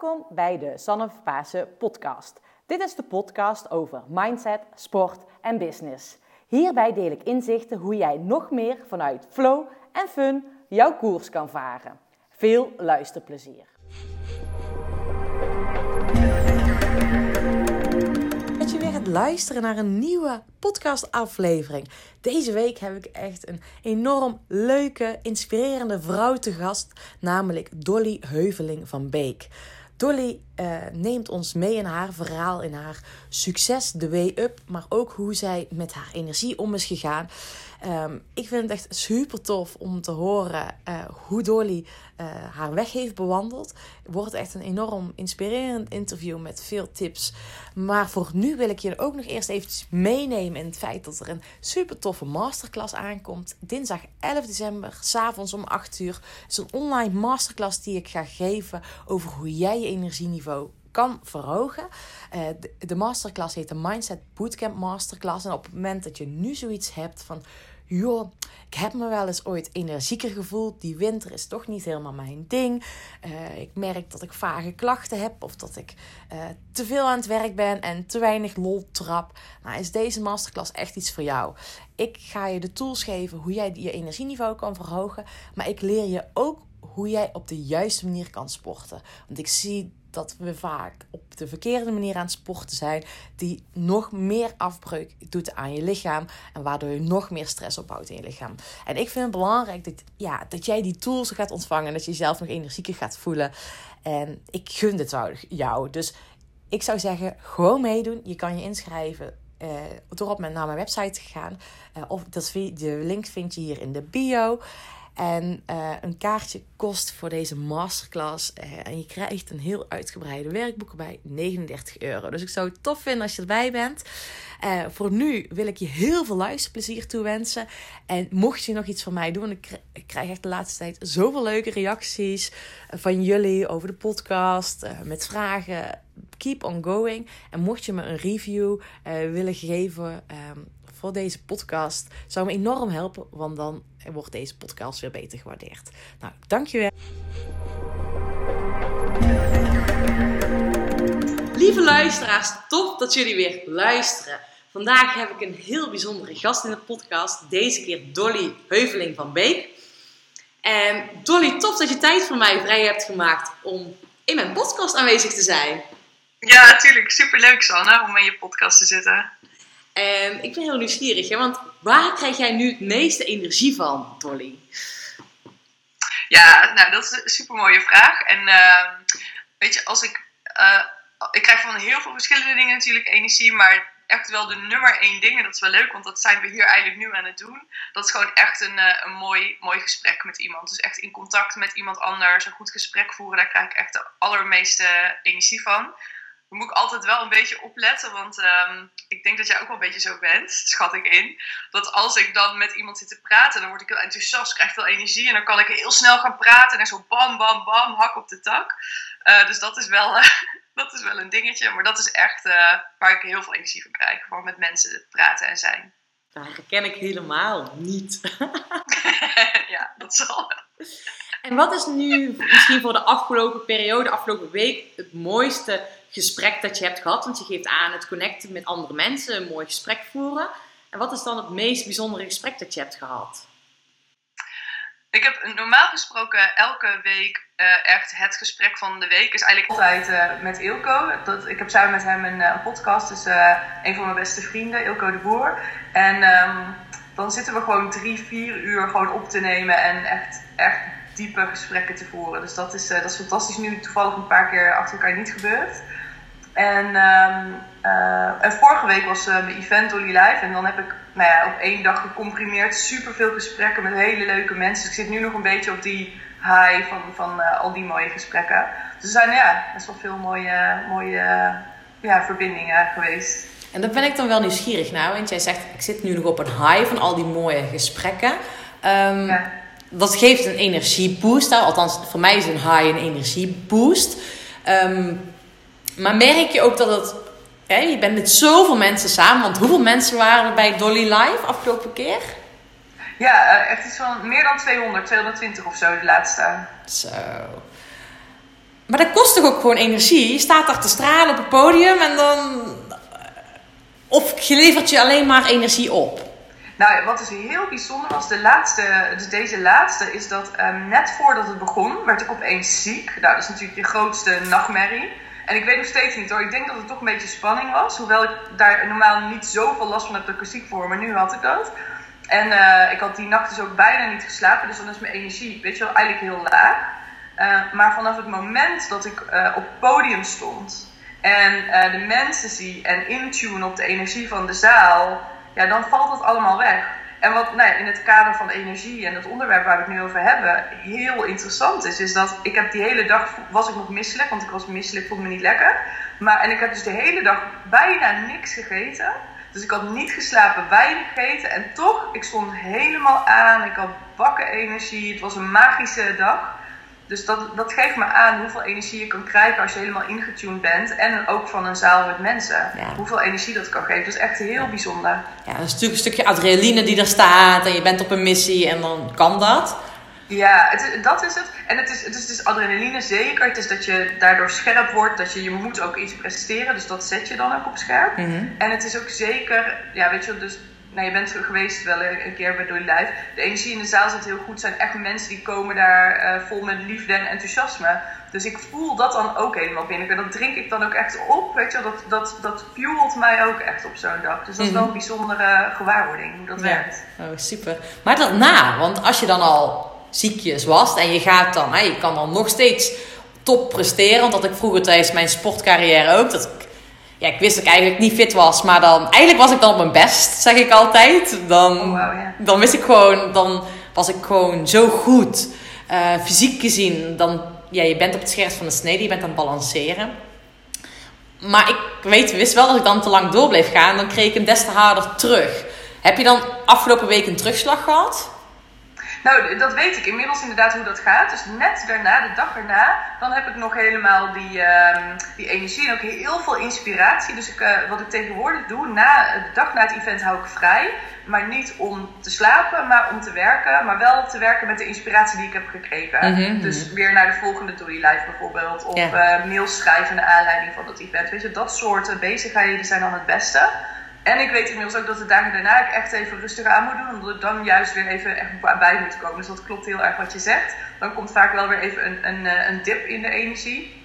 Welkom bij de Sanne podcast. Dit is de podcast over mindset, sport en business. Hierbij deel ik inzichten hoe jij nog meer vanuit flow en fun jouw koers kan varen. Veel luisterplezier. Dat je weer gaat luisteren naar een nieuwe podcastaflevering. Deze week heb ik echt een enorm leuke, inspirerende vrouw te gast, namelijk Dolly Heuveling van Beek. Dolly uh, neemt ons mee in haar verhaal, in haar succes, de way up, maar ook hoe zij met haar energie om is gegaan. Um, ik vind het echt super tof om te horen uh, hoe Dolly uh, haar weg heeft bewandeld. Het wordt echt een enorm inspirerend interview met veel tips. Maar voor nu wil ik je ook nog eerst eventjes meenemen in het feit dat er een super toffe masterclass aankomt. Dinsdag 11 december, s'avonds om 8 uur. Het is een online masterclass die ik ga geven over hoe jij je energieniveau kan verhogen. De, de masterclass heet de Mindset Bootcamp Masterclass. En op het moment dat je nu zoiets hebt van joh, ik heb me wel eens ooit energieker gevoeld. Die winter is toch niet helemaal mijn ding. Uh, ik merk dat ik vage klachten heb of dat ik uh, te veel aan het werk ben en te weinig lol trap. Nou, is deze masterclass echt iets voor jou. Ik ga je de tools geven hoe jij je energieniveau kan verhogen. Maar ik leer je ook hoe jij op de juiste manier kan sporten. Want ik zie dat we vaak op de verkeerde manier aan het sporten zijn, die nog meer afbreuk doet aan je lichaam en waardoor je nog meer stress opbouwt in je lichaam. En ik vind het belangrijk dat, ja, dat jij die tools gaat ontvangen, dat je jezelf nog energieker gaat voelen. En ik gun dit jou. Dus ik zou zeggen, gewoon meedoen. Je kan je inschrijven uh, door op mijn, naar mijn website te gaan. Uh, of dat, de link vind je hier in de bio. En uh, een kaartje kost voor deze masterclass. Uh, en je krijgt een heel uitgebreide werkboek erbij. 39 euro. Dus ik zou het tof vinden als je erbij bent. Uh, voor nu wil ik je heel veel luisterplezier toewensen. En mocht je nog iets van mij doen. Ik, krijg echt de laatste tijd zoveel leuke reacties van jullie over de podcast. met vragen. Keep on going. En mocht je me een review willen geven um, voor deze podcast, zou me enorm helpen. Want dan wordt deze podcast weer beter gewaardeerd. Nou, dankjewel. Lieve luisteraars, tof dat jullie weer luisteren. Vandaag heb ik een heel bijzondere gast in de podcast. Deze keer Dolly Heuveling van Beek. En Dolly, tof dat je tijd voor mij vrij hebt gemaakt om in mijn podcast aanwezig te zijn. Ja, natuurlijk. Superleuk, Sanne, om in je podcast te zitten. En ik ben heel nieuwsgierig, hè? want waar krijg jij nu het meeste energie van, Dolly? Ja, nou, dat is een super mooie vraag. En uh, weet je, als ik. Uh, ik krijg van heel veel verschillende dingen natuurlijk energie, maar echt wel de nummer één ding, en dat is wel leuk, want dat zijn we hier eigenlijk nu aan het doen. Dat is gewoon echt een, uh, een mooi, mooi gesprek met iemand. Dus echt in contact met iemand anders, een goed gesprek voeren, daar krijg ik echt de allermeeste energie van moet ik altijd wel een beetje opletten. Want um, ik denk dat jij ook wel een beetje zo bent, schat ik in. Dat als ik dan met iemand zit te praten, dan word ik heel enthousiast, krijg veel energie. En dan kan ik heel snel gaan praten en zo bam, bam, bam, hak op de tak. Uh, dus dat is, wel, uh, dat is wel een dingetje. Maar dat is echt uh, waar ik heel veel energie van krijg. Gewoon met mensen praten en zijn. Dat herken ik helemaal niet. ja, dat zal wel. En wat is nu misschien voor de afgelopen periode, afgelopen week, het mooiste gesprek dat je hebt gehad? Want je geeft aan het connecten met andere mensen, een mooi gesprek voeren. En wat is dan het meest bijzondere gesprek dat je hebt gehad? Ik heb normaal gesproken elke week uh, echt het gesprek van de week. Is eigenlijk altijd uh, met Ilko. Dat, ik heb samen met hem een, uh, een podcast. Dus een van mijn beste vrienden, Ilko de Boer. En um, dan zitten we gewoon drie, vier uur gewoon op te nemen. En echt, echt diepe gesprekken te voeren. Dus dat is, dat is fantastisch. Nu toevallig een paar keer achter elkaar niet gebeurd. En, um, uh, en vorige week was uh, mijn event Dolly Live. En dan heb ik nou ja, op één dag gecomprimeerd super veel gesprekken met hele leuke mensen. Dus ik zit nu nog een beetje op die high van, van al die mooie gesprekken. Dus er zijn ja, best wel veel mooie, mooie ja, verbindingen geweest. En daar ben ik dan wel nieuwsgierig naar. Want jij zegt, ik zit nu nog op een high van al die mooie gesprekken. Um, ja. Dat geeft een energieboost. Althans, voor mij is een high een energieboost. Um, maar merk je ook dat het. Hè, je bent met zoveel mensen samen. Want hoeveel mensen waren er bij Dolly Live afgelopen keer? Ja, echt iets van meer dan 200, 220 of zo de laatste. Zo. Maar dat kost toch ook gewoon energie? Je staat daar te stralen op het podium en dan... Of levert je alleen maar energie op? Nou, wat dus heel bijzonder was, de laatste, dus deze laatste, is dat um, net voordat het begon, werd ik opeens ziek. Nou, dat is natuurlijk je grootste nachtmerrie. En ik weet nog steeds niet hoor. Ik denk dat het toch een beetje spanning was. Hoewel ik daar normaal niet zoveel last van heb dat ik ziek voor, maar nu had ik dat. En uh, ik had die nacht dus ook bijna niet geslapen, dus dan is mijn energie, weet je wel, eigenlijk heel laag. Uh, maar vanaf het moment dat ik uh, op het podium stond en de mensen zie en intune op de energie van de zaal, ja, dan valt het allemaal weg. En wat nou ja, in het kader van energie en het onderwerp waar we het nu over hebben heel interessant is, is dat ik heb die hele dag was ik nog misselijk, want ik was misselijk, voelde me niet lekker. Maar, en ik heb dus de hele dag bijna niks gegeten. Dus ik had niet geslapen, weinig gegeten. En toch, ik stond helemaal aan. Ik had bakken energie. Het was een magische dag. Dus dat, dat geeft me aan hoeveel energie je kan krijgen als je helemaal ingetuned bent. En ook van een zaal met mensen. Hoeveel energie dat kan geven. Dat is echt heel bijzonder. Ja, een, stuk, een stukje adrenaline die er staat. En je bent op een missie en dan kan dat. Ja, het, dat is het. En het is, het, is, het is adrenaline zeker. Het is dat je daardoor scherp wordt. Dat je, je moet ook iets presteren. Dus dat zet je dan ook op scherp. Mm En het is ook zeker, ja, weet je, dus nou, je bent geweest wel een keer bij Doei Live. De energie in de zaal zit heel goed. Zijn echt mensen die komen daar uh, vol met liefde en enthousiasme. Dus ik voel dat dan ook helemaal binnen. En dat drink ik dan ook echt op. Weet je, dat, dat, dat fuelt mij ook echt op zo'n dag. Dus dat is wel een bijzondere gewaarwording hoe dat ja. werkt. Oh, super. Maar daarna, want als je dan al ziekjes was en je gaat dan, hè, je kan dan nog steeds top presteren. Want dat ik vroeger tijdens mijn sportcarrière ook, dat ik ja, ik wist dat ik eigenlijk niet fit was, maar dan eigenlijk was ik dan op mijn best, zeg ik altijd. Dan, oh, wow, dan wist ik gewoon, dan was ik gewoon zo goed. Uh, fysiek gezien, dan, ja, je bent op het scherp van de snede, je bent aan het balanceren. Maar ik weet, wist wel dat ik dan te lang door bleef gaan, dan kreeg ik hem des te harder terug. Heb je dan afgelopen week een terugslag gehad? Nou, dat weet ik inmiddels inderdaad hoe dat gaat. Dus net daarna, de dag erna, dan heb ik nog helemaal die, uh, die energie en ook heel veel inspiratie. Dus ik, uh, wat ik tegenwoordig doe, na, de dag na het event hou ik vrij. Maar niet om te slapen, maar om te werken. Maar wel te werken met de inspiratie die ik heb gekregen. Mm -hmm. Dus weer naar de volgende Doei Live bijvoorbeeld. Of yeah. uh, mails schrijven naar aanleiding van dat event. Weet je, dat soort bezigheden zijn dan het beste. En ik weet inmiddels ook dat de dagen daarna ik echt even rustig aan moet doen. Omdat ik dan juist weer even echt bij moet komen. Dus dat klopt heel erg wat je zegt. Dan komt vaak wel weer even een, een, een dip in de energie.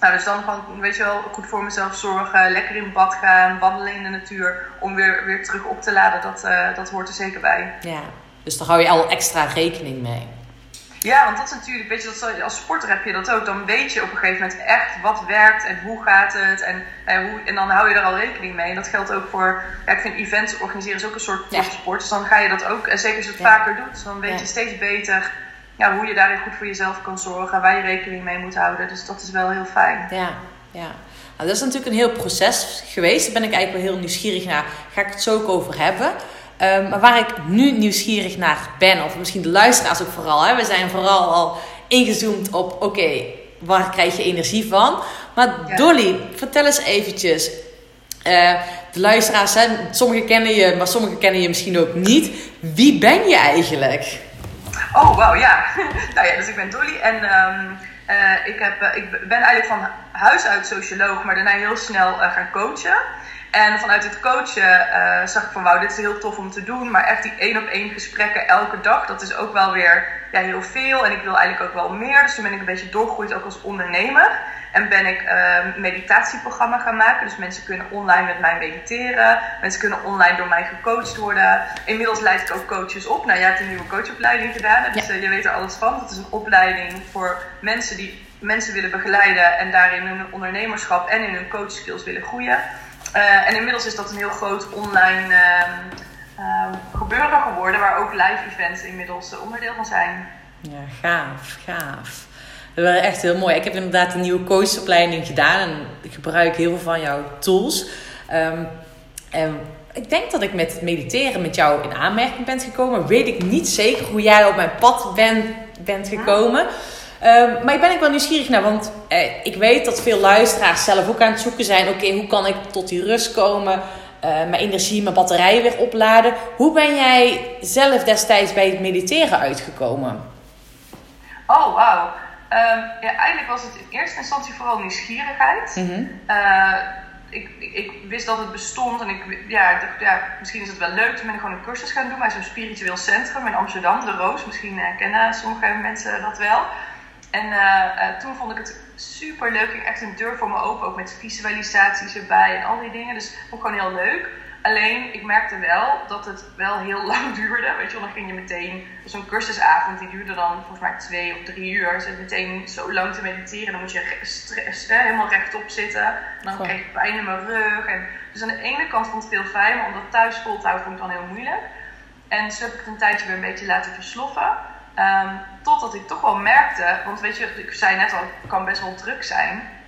Nou, dus dan gewoon, weet je wel, goed voor mezelf zorgen. Lekker in bad gaan, wandelen in de natuur. Om weer, weer terug op te laden. Dat, uh, dat hoort er zeker bij. Ja, dus daar hou je al extra rekening mee. Ja, want dat is natuurlijk, weet je, dat, als sporter heb je dat ook. Dan weet je op een gegeven moment echt wat werkt en hoe gaat het. En, en, hoe, en dan hou je er al rekening mee. En dat geldt ook voor, ja, ik vind events organiseren is ook een soort ja. sport. Dus dan ga je dat ook, en zeker als je het ja. vaker doet, dan weet je steeds beter ja, hoe je daarin goed voor jezelf kan zorgen. Waar je rekening mee moet houden. Dus dat is wel heel fijn. Ja, ja. Nou, dat is natuurlijk een heel proces geweest. Daar ben ik eigenlijk wel heel nieuwsgierig naar. Ga ik het zo ook over hebben. Um, maar waar ik nu nieuwsgierig naar ben, of misschien de luisteraars ook vooral, hè, we zijn vooral al ingezoomd op, oké, okay, waar krijg je energie van? Maar ja. Dolly, vertel eens eventjes. Uh, de luisteraars, hè, sommigen kennen je, maar sommigen kennen je misschien ook niet. Wie ben je eigenlijk? Oh, wauw, ja. nou ja, dus ik ben Dolly en um, uh, ik, heb, uh, ik ben eigenlijk van huis uit socioloog, maar daarna heel snel gaan coachen. En vanuit het coachen uh, zag ik van wauw, dit is heel tof om te doen. Maar echt die één op één gesprekken elke dag, dat is ook wel weer ja, heel veel. En ik wil eigenlijk ook wel meer. Dus toen ben ik een beetje doorgegroeid ook als ondernemer. En ben ik uh, een meditatieprogramma gaan maken. Dus mensen kunnen online met mij mediteren. Mensen kunnen online door mij gecoacht worden. Inmiddels leid ik ook coaches op. Nou, jij hebt een nieuwe coachopleiding gedaan. Dus uh, je weet er alles van. Dat is een opleiding voor mensen die mensen willen begeleiden. En daarin hun ondernemerschap en in hun coachskills willen groeien. Uh, en inmiddels is dat een heel groot online uh, uh, gebeuren geworden, waar ook live events inmiddels onderdeel van zijn. Ja, gaaf, gaaf. Dat was echt heel mooi. Ik heb inderdaad een nieuwe coachopleiding gedaan en ik gebruik heel veel van jouw tools. Um, en ik denk dat ik met het mediteren met jou in aanmerking ben gekomen. Weet ik niet zeker hoe jij op mijn pad ben, bent gekomen. Um, maar ik ben ik wel nieuwsgierig naar, want eh, ik weet dat veel luisteraars zelf ook aan het zoeken zijn. Oké, okay, hoe kan ik tot die rust komen? Uh, mijn energie, mijn batterijen weer opladen. Hoe ben jij zelf destijds bij het mediteren uitgekomen? Oh, wauw. Ehm, ja, eigenlijk was het in eerste instantie vooral nieuwsgierigheid. Mhm. Eh, ik, ik wist dat het bestond en ik, ja, ik dacht, ja, misschien is het wel leuk. Toen ben ik gewoon een cursus gaan doen bij zo'n spiritueel centrum in Amsterdam, De Roos. Misschien uh, kennen sommige mensen dat wel. En uh, toen vond ik het super leuk. Ik echt een deur voor me open, ook met visualisaties erbij en al die dingen. Dus vond ik gewoon heel leuk. Alleen, ik merkte wel dat het wel heel lang duurde. Weet je wel, dan ging je meteen... Zo'n cursusavond, die duurde dan volgens mij twee of drie uur. Dus meteen zo lang te mediteren. Dan moet je stress, hè, helemaal rechtop zitten. En dan kreeg ik pijn in mijn rug. En, dus aan de ene kant vond ik het heel fijn. Maar om dat thuis vol te houden vond ik dan heel moeilijk. En zo heb ik het een tijdje weer een beetje laten versloffen. Um, totdat ik toch wel merkte... Want weet je, ik zei net al, het kan best wel druk zijn...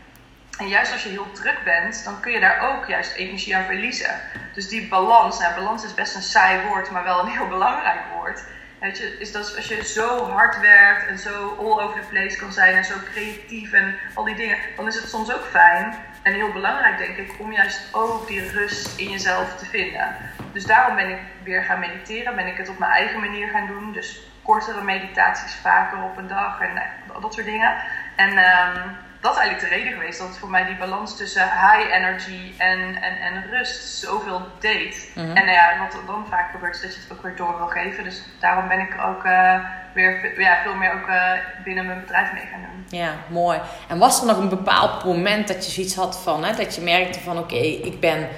En juist als je heel druk bent, dan kun je daar ook juist energie aan verliezen. Dus die balans, nou, balans is best een saai woord, maar wel een heel belangrijk woord. Weet je, is dat als je zo hard werkt en zo all over the place kan zijn en zo creatief en al die dingen, dan is het soms ook fijn en heel belangrijk, denk ik, om juist ook die rust in jezelf te vinden. Dus daarom ben ik weer gaan mediteren, ben ik het op mijn eigen manier gaan doen. Dus kortere meditaties vaker op een dag en nou, dat soort dingen. En um, dat is eigenlijk de reden geweest dat voor mij die balans tussen high energy en, en, en rust zoveel deed. Mm -hmm. En nou ja, wat dan vaak gebeurt is dat je het ook weer door wil geven. Dus daarom ben ik er ook uh, weer ja, veel meer ook uh, binnen mijn bedrijf mee gaan doen. Ja, mooi. En was er nog een bepaald moment dat je zoiets had van, hè, dat je merkte van oké, okay, ik ben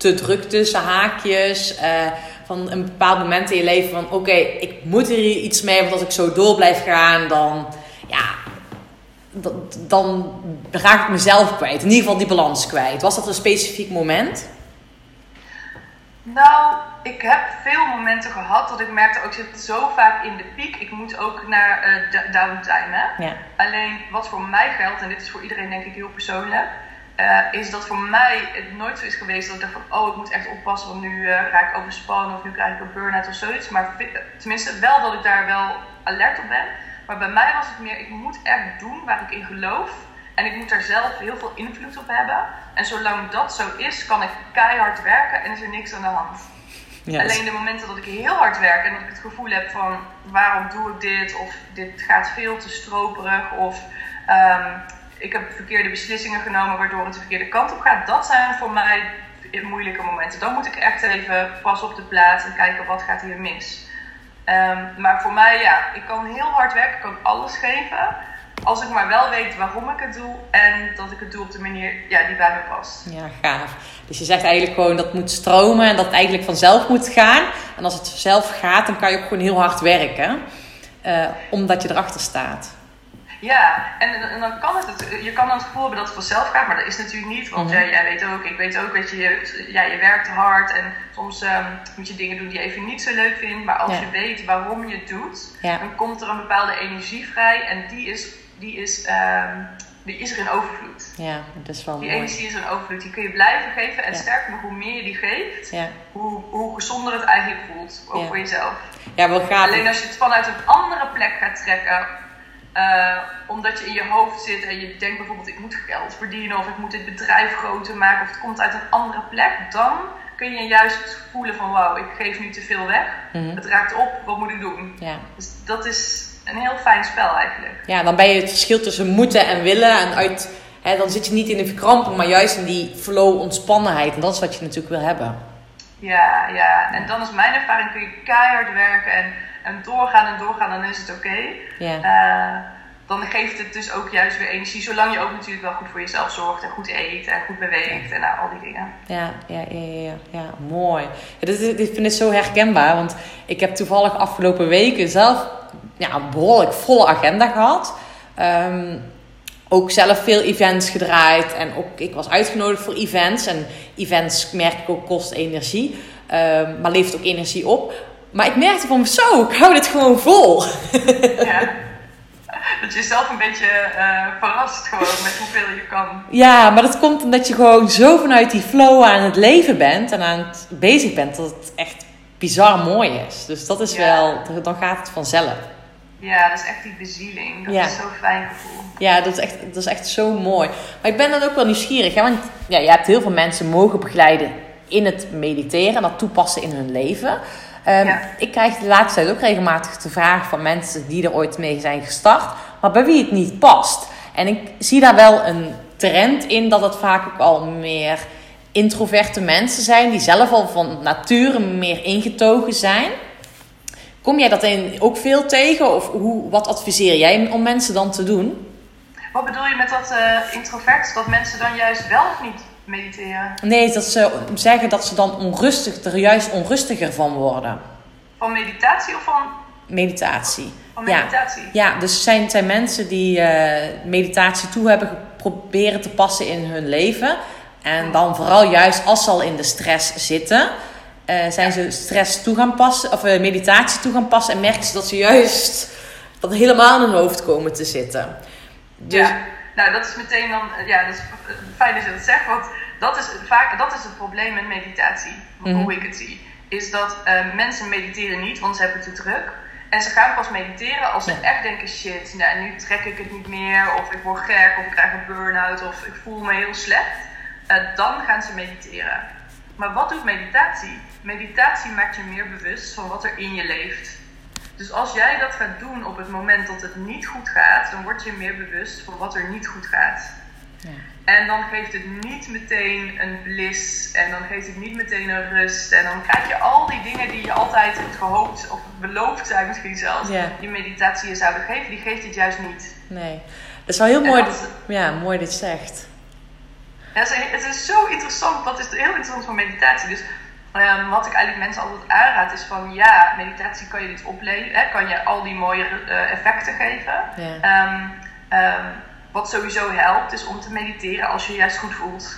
te druk tussen haakjes. Uh, van een bepaald moment in je leven van oké, okay, ik moet hier iets mee, want als ik zo door blijf gaan, dan ja, dan raak ik mezelf kwijt. In ieder geval die balans kwijt. Was dat een specifiek moment? Nou, ik heb veel momenten gehad dat ik merkte, ook ik zit zo vaak in de piek. Ik moet ook naar uh, downtime. Hè? Ja. Alleen wat voor mij geldt, en dit is voor iedereen denk ik heel persoonlijk, uh, is dat voor mij het nooit zo is geweest dat ik dacht van, oh ik moet echt oppassen, want nu uh, raak ik overspannen of nu krijg ik een burn-out of zoiets. Maar tenminste wel dat ik daar wel alert op ben. Maar bij mij was het meer, ik moet echt doen waar ik in geloof. En ik moet daar zelf heel veel invloed op hebben. En zolang dat zo is, kan ik keihard werken en is er niks aan de hand. Yes. Alleen de momenten dat ik heel hard werk en dat ik het gevoel heb van waarom doe ik dit? Of dit gaat veel te stroperig. Of um, ik heb verkeerde beslissingen genomen waardoor het de verkeerde kant op gaat. Dat zijn voor mij moeilijke momenten. Dan moet ik echt even pas op de plaats en kijken wat gaat hier mis. Um, maar voor mij, ja, ik kan heel hard werken, ik kan alles geven. Als ik maar wel weet waarom ik het doe en dat ik het doe op de manier ja, die bij me past. Ja, gaaf. Dus je zegt eigenlijk gewoon dat moet stromen en dat het eigenlijk vanzelf moet gaan. En als het vanzelf gaat, dan kan je ook gewoon heel hard werken. Uh, omdat je erachter staat. Ja, en, en, dan kan het, je kan dan het gevoel hebben dat het vanzelf gaat, maar dat is natuurlijk niet. Want ja, jij weet ook, ik weet ook, weet je, ja, je werkt hard en soms um, moet je dingen doen die je even niet zo leuk vindt. Maar als Ja. je weet waarom je het doet, Ja. dan komt er een bepaalde energie vrij en die is, die is, ehm, die is er in overvloed. Ja, dat is wel Die mooi. energie is in overvloed, die kun je blijven geven. En sterker nog, hoe meer je die geeft, Ja, hoe, hoe gezonder het eigenlijk voelt, ook voor jezelf. ja wel gaaf. Alleen als je het vanuit een andere plek gaat trekken, eh, omdat je in je hoofd zit en je denkt bijvoorbeeld ik moet geld verdienen of ik moet dit bedrijf groter maken of het komt uit een andere plek, dan kun je juist voelen van wauw, ik geef nu te veel weg. Mhm. Het raakt op, wat moet ik doen? Ja. Dus dat is een heel fijn spel eigenlijk. ja, dan ben je het verschil tussen moeten en willen. En uit, hè, dan zit je niet in de verkramping, maar juist in die flow ontspannenheid. En dat is wat je natuurlijk wil hebben. Ja, ja. En dan is mijn ervaring, kun je keihard werken en, en doorgaan en doorgaan, dan is het oké. Eh, dan geeft het dus ook juist weer energie, zolang je ook natuurlijk wel goed voor jezelf zorgt en goed eet en goed beweegt en nou, al die dingen. Ja, ja, ja, ja, mooi. Ja, dit, dit- ik vind het zo herkenbaar, want ik heb toevallig afgelopen weken zelf ja, een behoorlijk volle agenda gehad. Ehm, ook zelf veel events gedraaid en ook ik was uitgenodigd voor events. En events merk ik ook kost energie, ehm, maar levert ook energie op. Maar ik merkte van zo, ik hou dit gewoon vol. Ja. Dat je jezelf een beetje eh, verrast gewoon met hoeveel je kan. Ja, maar dat komt omdat je gewoon zo vanuit die flow aan het leven bent en aan het bezig bent dat het echt bizar mooi is. Dus dat is Ja. wel, dan gaat het vanzelf. Ja, dat is echt die bezieling. Dat Ja. is zo'n fijn gevoel. Ja, dat is, echt, dat is echt zo mooi. Maar ik ben dan ook wel nieuwsgierig, hè? want ja, je hebt heel veel mensen mogen begeleiden in het mediteren en dat toepassen in hun leven. Ehm, Ja. Ik krijg de laatste tijd ook regelmatig de vraag van mensen die er ooit mee zijn gestart, maar bij wie het niet past. En ik zie daar wel een trend in dat het vaak ook al meer introverte mensen zijn, die zelf al van nature meer ingetogen zijn. Kom jij dat in ook veel tegen? Of hoe, wat adviseer jij om mensen dan te doen? Wat bedoel je met dat eh introvert? Dat mensen dan juist wel of niet mediteren? Nee, dat ze zeggen dat ze dan onrustig, er juist onrustiger van worden. Van meditatie of van, Meditatie. van Ja. meditatie? Ja, dus het zijn, zijn mensen die eh, meditatie toe hebben geprobeerd te passen in hun leven. En dan vooral juist als ze al in de stress zitten, eh, zijn ze stress toe gaan passen, of eh, meditatie toe gaan passen. En merken ze dat ze juist dat helemaal in hun hoofd komen te zitten. Dus, Ja, nou dat is meteen dan, ja, dat is eh, fijn dat je dat zegt, want dat is vaak, dat is het probleem met meditatie, Mhm. hoe ik het zie. Is dat eh, mensen mediteren niet, want ze hebben te druk. En ze gaan pas mediteren als ze Ja. echt denken, shit, nou, nu trek ik het niet meer, of ik word gek, of ik krijg een burn-out, of ik voel me heel slecht. Eh, dan gaan ze mediteren. Maar wat doet meditatie? Meditatie maakt je meer bewust van wat er in je leeft. Dus als jij dat gaat doen op het moment dat het niet goed gaat, dan word je meer bewust van wat er niet goed gaat. Ja. En dan geeft het niet meteen een bliss en dan geeft het niet meteen een rust. En dan krijg je al die dingen die je altijd hebt gehoopt of beloofd zijn misschien zelfs, Ja. die meditatie je zouden geven, die geeft het juist niet. nee. Dat is wel heel mooi, als- dat, ja, mooi dit zegt. Ja, het, is, het is zo interessant, dat is heel interessant van meditatie. Dus ehm, wat ik eigenlijk mensen altijd aanraad is van ja, meditatie kan je dit opleveren, hè, kan je al die mooie eh, effecten geven. Ja. Ehm, ehm, wat sowieso helpt is om te mediteren als je je juist goed voelt.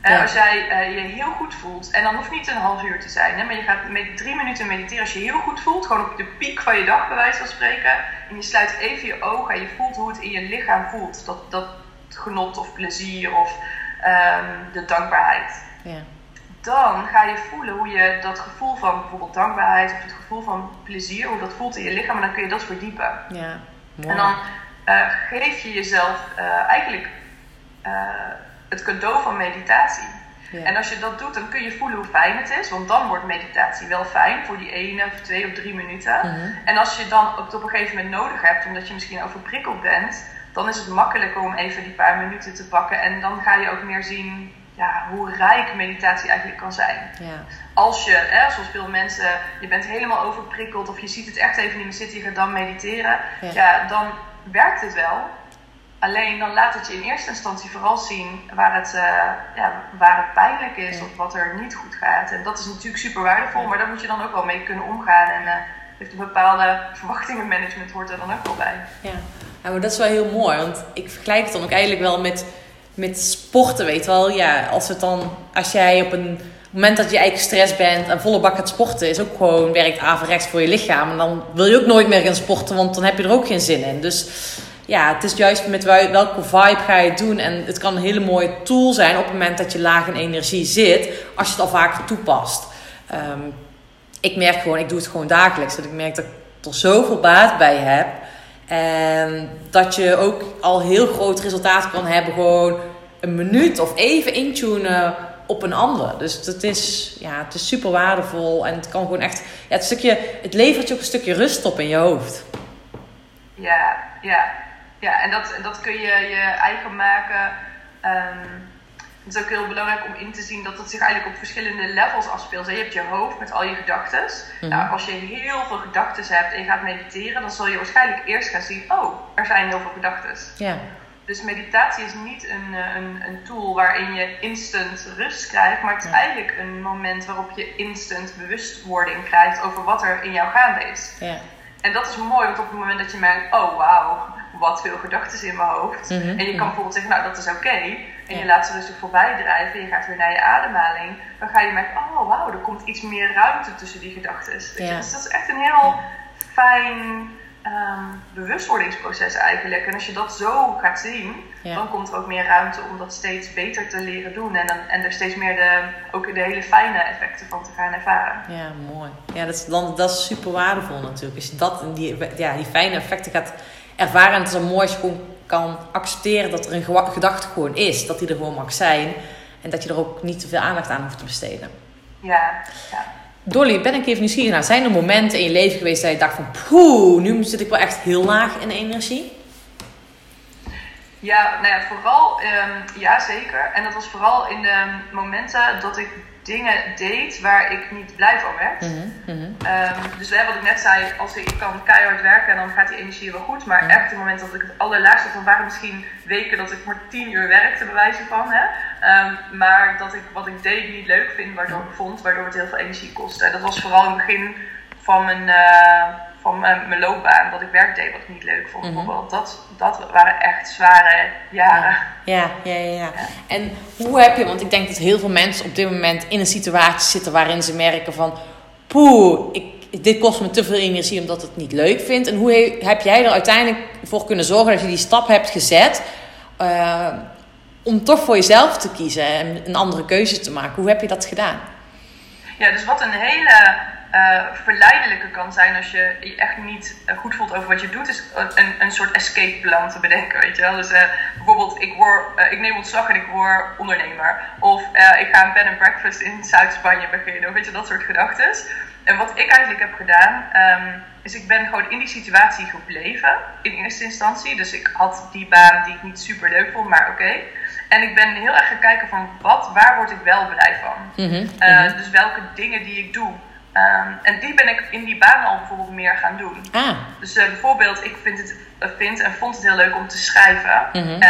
En Ja. als jij eh, je heel goed voelt, en dan hoeft niet een half uur te zijn, hè, maar je gaat met drie minuten mediteren als je heel goed voelt, gewoon op de piek van je dag bij wijze van spreken. En je sluit even je ogen en je voelt hoe het in je lichaam voelt. Dat, dat genot of plezier of de dankbaarheid. Ja. Dan ga je voelen hoe je dat gevoel van bijvoorbeeld dankbaarheid of het gevoel van plezier, hoe dat voelt in je lichaam, en dan kun je dat verdiepen. ja, mooi. En dan eh, geef je jezelf eh, eigenlijk eh, het cadeau van meditatie. Ja. En als je dat doet, dan kun je voelen hoe fijn het is. Want dan wordt meditatie wel fijn voor die ene of twee of drie minuten. Mhm. En als je dan het op een gegeven moment nodig hebt, omdat je misschien overprikkeld bent, dan is het makkelijker om even die paar minuten te pakken. En dan ga je ook meer zien ja, hoe rijk meditatie eigenlijk kan zijn ja. als je, hè, zoals veel mensen, je bent helemaal overprikkeld of je ziet het echt even niet meer zitten, je gaat dan mediteren, Ja. ja. dan werkt het wel. Alleen dan laat het je in eerste instantie vooral zien waar het, eh, ja, waar het pijnlijk is Ja. of wat er niet goed gaat. En dat is natuurlijk super waardevol, maar daar moet je dan ook wel mee kunnen omgaan. En eh, heeft een bepaalde verwachtingenmanagement hoort er dan ook wel bij. Ja. ja, maar dat is wel heel mooi. Want ik vergelijk het dan ook eigenlijk wel met, met sporten, weet wel. Ja, als het dan, als jij op een moment dat je eigenlijk stress bent en volle bak gaat sporten, is ook gewoon werkt averechts voor je lichaam. En dan wil je ook nooit meer gaan sporten, want dan heb je er ook geen zin in. Dus ja, het is juist met wel- welke vibe ga je het doen. En het kan een hele mooie tool zijn op het moment dat je laag in energie zit, als je het al vaker toepast. Ehm, ik merk gewoon, ik doe het gewoon dagelijks. Dat ik merk dat ik er zoveel baat bij heb. En dat je ook al heel groot resultaat kan hebben. Gewoon een minuut of even intunen op een ander. Dus het is, ja, het is super waardevol. En het kan gewoon echt... Ja, het, stukje, het levert je ook een stukje rust op in je hoofd. Ja, ja, ja. En dat, dat kun je je eigen maken. Ehm, het is ook heel belangrijk om in te zien dat het zich eigenlijk op verschillende levels afspeelt. Je hebt je hoofd met al je gedachten. Mhm. nou, als je heel veel gedachten hebt en je gaat mediteren, dan zul je waarschijnlijk eerst gaan zien: oh, er zijn heel veel gedachten. Ja, Dus meditatie is niet een, eh, een, een tool waarin je instant rust krijgt, maar het is Ja. eigenlijk een moment waarop je instant bewustwording krijgt over wat er in jou gaande is. ja. En dat is mooi, want op het moment dat je merkt, oh wauw, wat veel gedachten in mijn hoofd. Mhm, En je kan mhm. bijvoorbeeld zeggen, nou dat is oké. En Ja. je laat ze rustig voorbij drijven en je gaat weer naar je ademhaling. Dan ga je merken, oh wauw, er komt iets meer ruimte tussen die gedachten. Ja. Dus dat is echt een heel fijn ehm, bewustwordingsproces eigenlijk. En als je dat zo gaat zien, Ja. dan komt er ook meer ruimte om dat steeds beter te leren doen. En, dan, en er steeds meer de, ook de hele fijne effecten van te gaan ervaren. Ja, mooi. Ja, dat is, dan, dat is super waardevol natuurlijk. Als je dat, die, ja, die fijne effecten gaat ervaren. En het is zo mooi als je gewoon kan accepteren dat er een gedachte gewoon is. Dat die er gewoon mag zijn. En dat je er ook niet te veel aandacht aan hoeft te besteden. Ja, ja. Dolly, ben ik even nieuwsgierig naar. Zijn er momenten in je leven geweest dat je dacht van... Poeh, nu zit ik wel echt heel laag in energie? Ja, nou ja, vooral, um, ja zeker. En dat was vooral in de momenten dat ik dingen deed waar ik niet blij van werd. Mm -hmm. dus wat ik net zei, als ik, kan keihard werken, dan gaat die energie wel goed. Maar echt op het moment dat ik het allerlaagste, dan waren misschien weken dat ik maar tien uur werkte, bij wijze van. Hè? Um, maar dat ik wat ik deed niet leuk vind, waardoor, vond, waardoor het heel veel energie kostte. Dat was vooral in het begin van mijn, uh, van mijn, mijn, loopbaan, dat ik werk deed wat ik niet leuk vond. Mm -hmm. Bijvoorbeeld. Dat, dat waren echt zware jaren. Ja. Ja, ja, ja, En hoe heb je, want ik denk dat heel veel mensen op dit moment in een situatie zitten waarin ze merken van, poeh, ik, dit kost me te veel energie omdat het niet leuk vindt. En hoe he, heb jij er uiteindelijk voor kunnen zorgen dat je die stap hebt gezet uh, om toch voor jezelf te kiezen en een andere keuze te maken? Hoe heb je dat gedaan? Ja, dus wat een hele uh, verleidelijke kan zijn als je je echt niet uh, goed voelt over wat je doet, is een, een soort escape plan te bedenken. Weet je wel? Dus uh, bijvoorbeeld, ik, word, ik neem ontslag en ik word ondernemer. Of ik ga een bed and breakfast in Zuid-Spanje beginnen. Of weet je, dat soort gedachten. En wat ik eigenlijk heb gedaan, um, is ik ben gewoon in die situatie gebleven in eerste instantie. Dus ik had die baan die ik niet super leuk vond, maar oké. Okay. En ik ben heel erg gaan kijken van wat, waar word ik wel blij van. Mm -hmm. uh, dus welke dingen die ik doe. Um, en die ben ik in die baan al bijvoorbeeld meer gaan doen. Ah. Dus uh, bijvoorbeeld, ik vind, het, uh, vind en vond het heel leuk om te schrijven. Mm -hmm.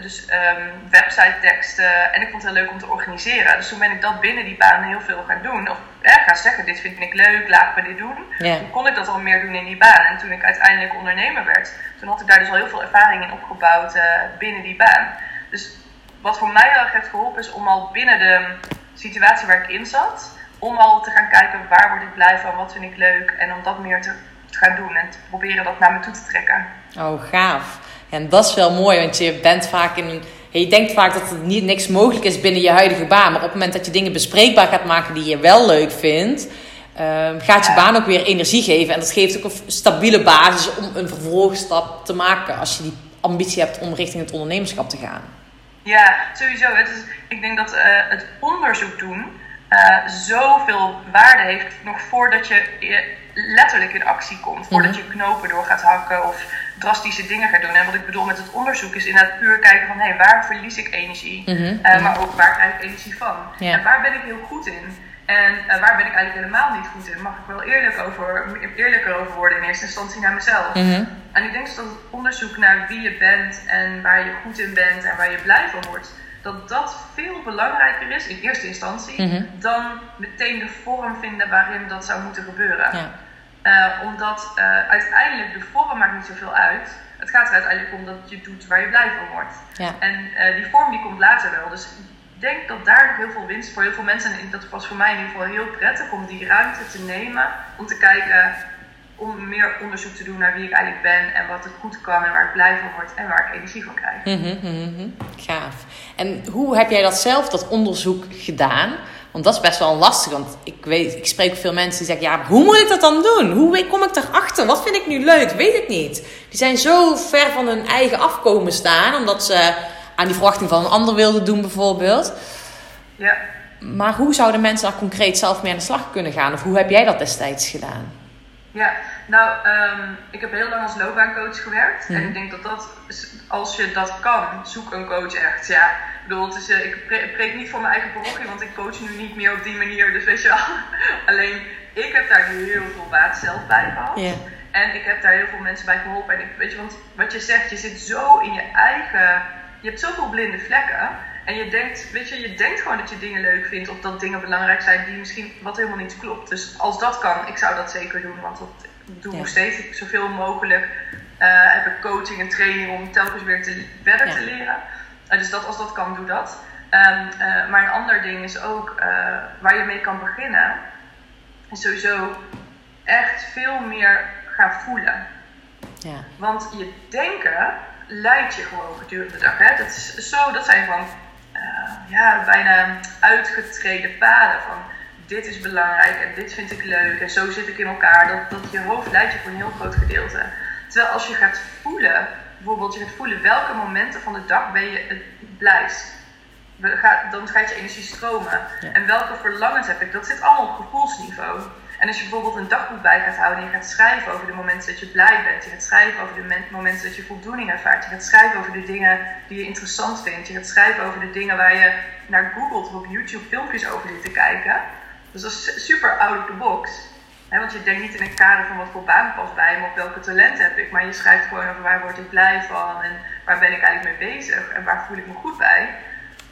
dus um, website teksten. En ik vond het heel leuk om te organiseren. Dus toen ben ik dat binnen die baan heel veel gaan doen. Of gaan zeggen, dit vind ik leuk, laat me dit doen. Yeah. Toen kon ik dat al meer doen in die baan. En toen ik uiteindelijk ondernemer werd, toen had ik daar dus al heel veel ervaring in opgebouwd uh, binnen die baan. Dus wat voor mij heel erg heeft geholpen is om al binnen de situatie waar ik in zat om al te gaan kijken waar word ik blij van, wat vind ik leuk en om dat meer te, te gaan doen en te proberen dat naar me toe te trekken. Oh, gaaf. En dat is wel mooi, want je bent vaak in een. Je denkt vaak dat er niet niks mogelijk is binnen je huidige baan. Maar op het moment dat je dingen bespreekbaar gaat maken die je wel leuk vindt, uh, gaat je baan ook weer energie geven. En dat geeft ook een stabiele basis om een vervolgstap te maken als je die ambitie hebt om richting het ondernemerschap te gaan. Ja, sowieso. Het is, ik denk dat uh, het onderzoek doen uh, zoveel waarde heeft nog voordat je letterlijk in actie komt. Voordat je knopen door gaat hakken of drastische dingen gaat doen. En wat ik bedoel met het onderzoek is inderdaad puur kijken van hé, hey, waar verlies ik energie? Mm -hmm. uh, maar ook waar krijg ik energie van? En waar ben ik heel goed in? En uh, waar ben ik eigenlijk helemaal niet goed in? Mag ik wel eerlijk over, eerlijker over worden in eerste instantie naar mezelf. Mm -hmm. En ik denk dat het onderzoek naar wie je bent en waar je goed in bent en waar je blij van wordt dat dat veel belangrijker is in eerste instantie mm -hmm. dan meteen de vorm vinden waarin dat zou moeten gebeuren. Ja. Uh, omdat uh, uiteindelijk de vorm maakt niet zoveel uit. Het gaat er uiteindelijk om dat je doet waar je blij van wordt. Ja. En uh, die vorm die komt later wel. Dus ik denk dat daar heel veel winst voor heel veel mensen. En dat was voor mij in ieder geval heel prettig om die ruimte te nemen. Om te kijken om meer onderzoek te doen naar wie ik eigenlijk ben en wat ik goed kan en waar ik blij van word en waar ik energie van krijg. Mm -hmm, mm -hmm. Gaaf. En hoe heb jij dat zelf, dat onderzoek gedaan? Want dat is best wel lastig, want ik, weet, ik spreek veel mensen die zeggen, ja, hoe moet ik dat dan doen? Hoe kom ik erachter? Wat vind ik nu leuk? Weet ik niet. Die zijn zo ver van hun eigen afkomen staan, omdat ze aan die verwachting van een ander wilden doen bijvoorbeeld. Ja. Maar hoe zouden mensen daar concreet zelf mee aan de slag kunnen gaan? Of hoe heb jij dat destijds gedaan? Ja, nou, um, ik heb heel lang als loopbaancoach gewerkt. Mm. En ik denk dat dat, als je dat kan, zoek een coach echt. Ja, ik bedoel, het is, uh, ik preek, preek niet voor mijn eigen parochie, want ik coach nu niet meer op die manier. Dus weet je wel. Alleen, ik heb daar heel veel baat zelf bij gehad. Yeah. En ik heb daar heel veel mensen bij geholpen. En ik, weet je, want wat je zegt, je zit zo in je eigen... Je hebt zoveel blinde vlekken. En je denkt, weet je, je denkt gewoon dat je dingen leuk vindt of dat dingen belangrijk zijn die misschien wat helemaal niet klopt. Dus als dat kan, ik zou dat zeker doen, want dat doe ik nog steeds. Zoveel mogelijk uh, heb ik coaching en training om telkens weer te, verder Ja. te leren. Uh, dus dat, als dat kan, doe dat. Um, uh, maar een ander ding is ook waar je mee kan beginnen, is sowieso echt veel meer gaan voelen. Ja. Want je denken leidt je gewoon gedurende de dag. Hè? Dat, is zo, dat zijn gewoon ja, bijna uitgetreden paden van dit is belangrijk en dit vind ik leuk en zo zit ik in elkaar. Dat, dat je hoofd leidt je voor een heel groot gedeelte. Terwijl als je gaat voelen, bijvoorbeeld je gaat voelen welke momenten van de dag ben je het blijst. dan gaat je energie stromen. En welke verlangens heb ik? Dat zit allemaal op gevoelsniveau. En als je bijvoorbeeld een dagboek bij gaat houden en je gaat schrijven over de momenten dat je blij bent, je gaat schrijven over de momenten dat je voldoening ervaart, je gaat schrijven over de dingen die je interessant vindt, je gaat schrijven over de dingen waar je naar googelt of op YouTube filmpjes over zit te kijken. Dus dat is super out of the box. want je denkt niet in een kader van wat voor baan past bij me of welke talenten heb ik, maar je schrijft gewoon over waar word ik blij van en waar ben ik eigenlijk mee bezig en waar voel ik me goed bij.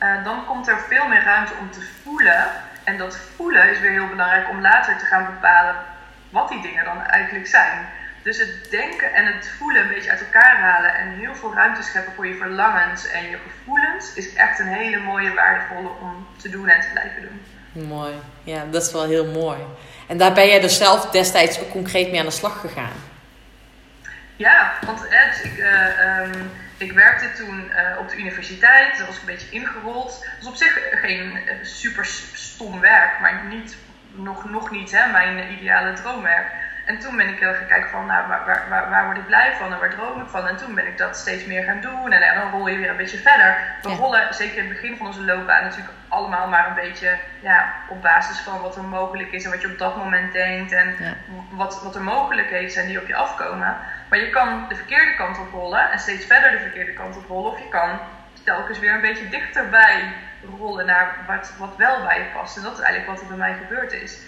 Uh, dan komt er veel meer ruimte om te voelen en dat voelen is weer heel belangrijk om later te gaan bepalen wat die dingen dan eigenlijk zijn. Dus het denken en het voelen een beetje uit elkaar halen en heel veel ruimte scheppen voor je verlangens en je gevoelens is echt een hele mooie, waardevolle om te doen en te blijven doen. Mooi, ja, dat is wel heel mooi. En daar ben jij dus zelf destijds ook concreet mee aan de slag gegaan? Ja, want dus ik, uh, ik werkte toen uh, op de universiteit, dat was een beetje ingerold. Dat was op zich geen uh, super stom werk, maar niet, nog, nog niet hè, mijn ideale droomwerk. En toen ben ik heel gaan kijken van, nou, waar, waar, waar, word ik blij van en waar droom ik van? En toen ben ik dat steeds meer gaan doen en, dan rol je weer een beetje verder. We rollen, zeker in het begin van onze loopbaan, natuurlijk allemaal maar een beetje ja, op basis van wat er mogelijk is en wat je op dat moment denkt en wat, wat er mogelijkheden zijn die op je afkomen. Maar je kan de verkeerde kant op rollen en steeds verder de verkeerde kant op rollen. Of je kan telkens weer een beetje dichterbij rollen naar wat, wat wel bij je past. En dat is eigenlijk wat er bij mij gebeurd is.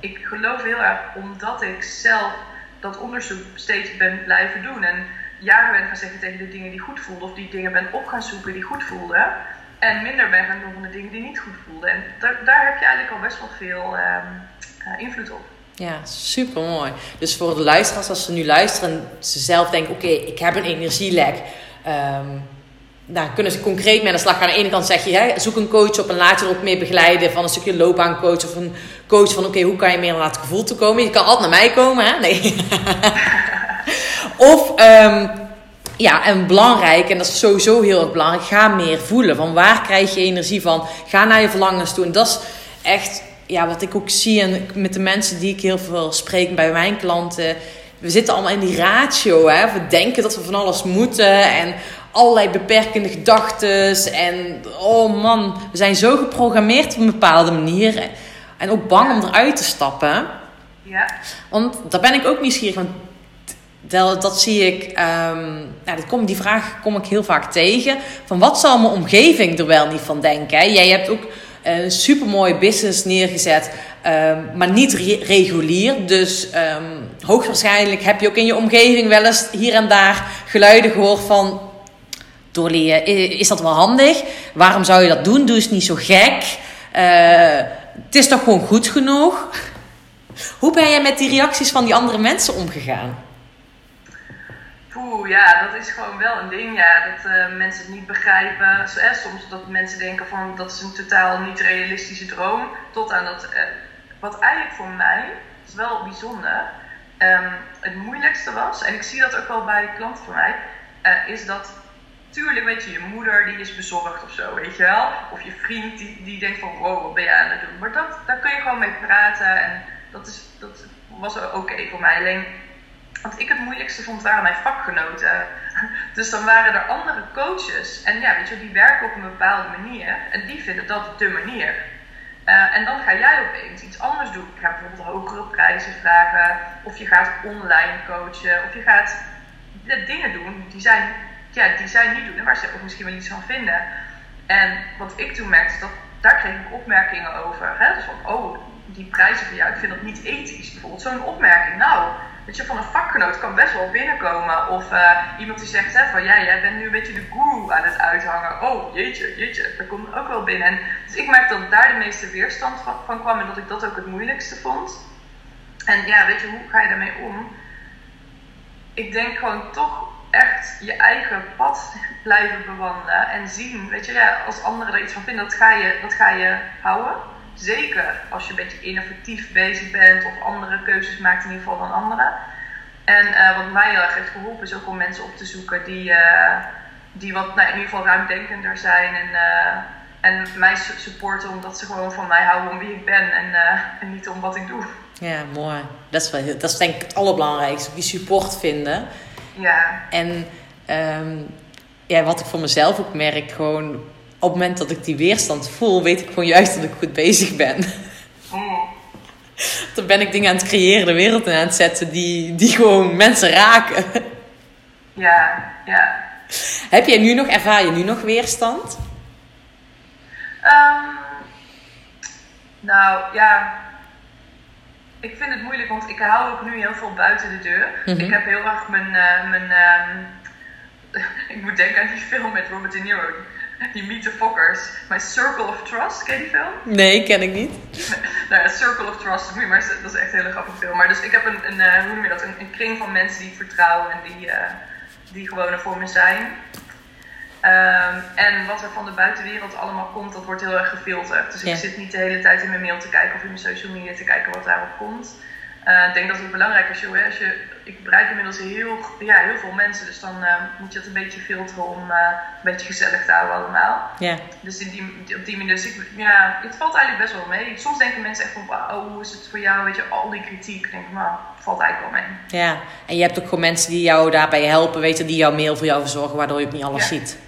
Ik geloof heel erg omdat ik zelf dat onderzoek steeds ben blijven doen. En jaren ben gaan zeggen tegen de dingen die goed voelden. Of die dingen ben op gaan zoeken die goed voelden. En minder ben gaan doen van de dingen die niet goed voelden. En daar, daar heb je eigenlijk al best wel veel um, invloed op. Ja, super mooi. Dus voor de luisteraars, als ze nu luisteren ze zelf denken: oké, ik heb een energielek. Um, nou, kunnen ze concreet mee de slag gaan. Aan de ene kant zeg je, hè, zoek een coach op en laat je er ook mee begeleiden van een stukje loopbaancoach of een coach van oké, hoe kan je meer naar het gevoel te komen? Je kan altijd naar mij komen, hè? Nee. of um, ja, en belangrijk, en dat is sowieso heel erg belangrijk, ga meer voelen. Van waar krijg je energie van? Ga naar je verlangens toe. En dat is echt ja, wat ik ook zie en met de mensen die ik heel veel spreek bij mijn klanten. We zitten allemaal in die ratio. Hè? We denken dat we van alles moeten. En allerlei beperkende gedachten. En oh man, we zijn zo geprogrammeerd op een bepaalde manier. En ook bang om eruit te stappen. Ja. Want daar ben ik ook nieuwsgierig. Want dat, dat zie ik. Um, nou, dat kom, die vraag kom ik heel vaak tegen. Van wat zal mijn omgeving er wel niet van denken? Hè? Jij hebt ook een supermooie business neergezet, ehm, maar niet regulier. Dus um, hoogstwaarschijnlijk heb je ook in je omgeving wel eens hier en daar geluiden gehoord van. Eh, is dat wel handig? Waarom zou je dat doen? Doe eens niet zo gek. Uh, het is toch gewoon goed genoeg? Hoe ben jij met die reacties van die andere mensen omgegaan? Poeh, ja, dat is gewoon wel een ding. Ja, dat uh, mensen het niet begrijpen. Eh, soms dat mensen denken van dat is een totaal niet realistische droom. Tot aan dat, uh, wat eigenlijk voor mij, is wel bijzonder, um, het moeilijkste was. En ik zie dat ook wel bij klanten van mij. Is dat, tuurlijk weet je, je moeder die is bezorgd of zo, weet je wel. Of je vriend die, die denkt van wow, wat ben je aan het doen. Maar dat, daar kun je gewoon mee praten. En dat, is, dat was oké voor mij. Alleen wat ik het moeilijkste vond, waren mijn vakgenoten. Dus dan waren er andere coaches. En ja, weet je, die werken op een bepaalde manier. En die vinden dat de manier. Uh, en dan ga jij opeens iets anders doen. Je gaat bijvoorbeeld hogere prijzen vragen. Of je gaat online coachen. Of je gaat dingen doen die zij, ja, die zij niet doen. En waar ze ook misschien wel iets van vinden. En wat ik toen merkte, dat, daar kreeg ik opmerkingen over. Hè? Dus van, oh, die prijzen van jou, ik vind dat niet ethisch. Bijvoorbeeld zo'n opmerking. Nou, weet je, van een vakgenoot kan best wel binnenkomen. Of uh, iemand die zegt hè, van ja, jij bent nu een beetje de guru aan het uithangen. Oh, jeetje, jeetje, dat komt ook wel binnen. En, dus ik merkte dat daar de meeste weerstand van, van kwam en dat ik dat ook het moeilijkste vond. En ja, weet je, hoe ga je daarmee om? Ik denk gewoon toch echt je eigen pad blijven bewandelen en zien, weet je, ja, als anderen er iets van vinden, dat ga je, dat ga je houden. Zeker als je een beetje innovatief bezig bent of andere keuzes maakt in ieder geval dan anderen. En uh, wat mij heel erg heeft geholpen is ook om mensen op te zoeken die, uh, die wat nou, in ieder geval ruimdenkender zijn. En, uh, en mij supporten omdat ze gewoon van mij houden om wie ik ben en, niet om wat ik doe. Ja, mooi. Dat is, wel dat is denk ik het allerbelangrijkste. Die support vinden. Ja. En um, ja, wat ik voor mezelf ook merk, gewoon op het moment dat ik die weerstand voel, weet ik gewoon juist dat ik goed bezig ben. Mm. Dan ben ik dingen aan het creëren, de wereld in aan het zetten die, die gewoon mensen raken. Ja, ja. Heb jij nu nog, ervaar je nu nog weerstand? Ehm, nou ja, ik vind het moeilijk, want ik hou ook nu heel veel buiten de deur. Mhm. Ik heb heel erg mijn. eh, mijn ehm, ik moet denken aan die film met Robert De Niro. Die Meet the Fockers. My Circle of Trust, ken je die film? Nee, ken ik niet. nou, ja, Circle of Trust, moet je maar, dat is echt een hele grappige film. Maar dus ik heb een, een eh, hoe noem je dat, een, een kring van mensen die ik vertrouw en die, eh, die gewoon er voor me zijn. Ehm, en wat er van de buitenwereld allemaal komt, dat wordt heel erg gefilterd. Dus Ja. ik zit niet de hele tijd in mijn mail te kijken of in mijn social media te kijken wat daarop komt. Eh, ik denk dat het belangrijk is, joh, als je, ik bereik inmiddels heel, ja, heel veel mensen, dus dan eh, moet je dat een beetje filteren om eh, een beetje gezellig te houden allemaal. Ja, Dus in die, op die manier, dus ik, ja, het valt eigenlijk best wel mee. Soms denken mensen echt van, wauw, hoe is het voor jou, weet je, al die kritiek. Ik denk, nou, het valt eigenlijk wel mee. ja. En je hebt ook gewoon mensen die jou daarbij helpen, weten, die jouw mail voor jou verzorgen, waardoor je ook niet alles Ja. ziet.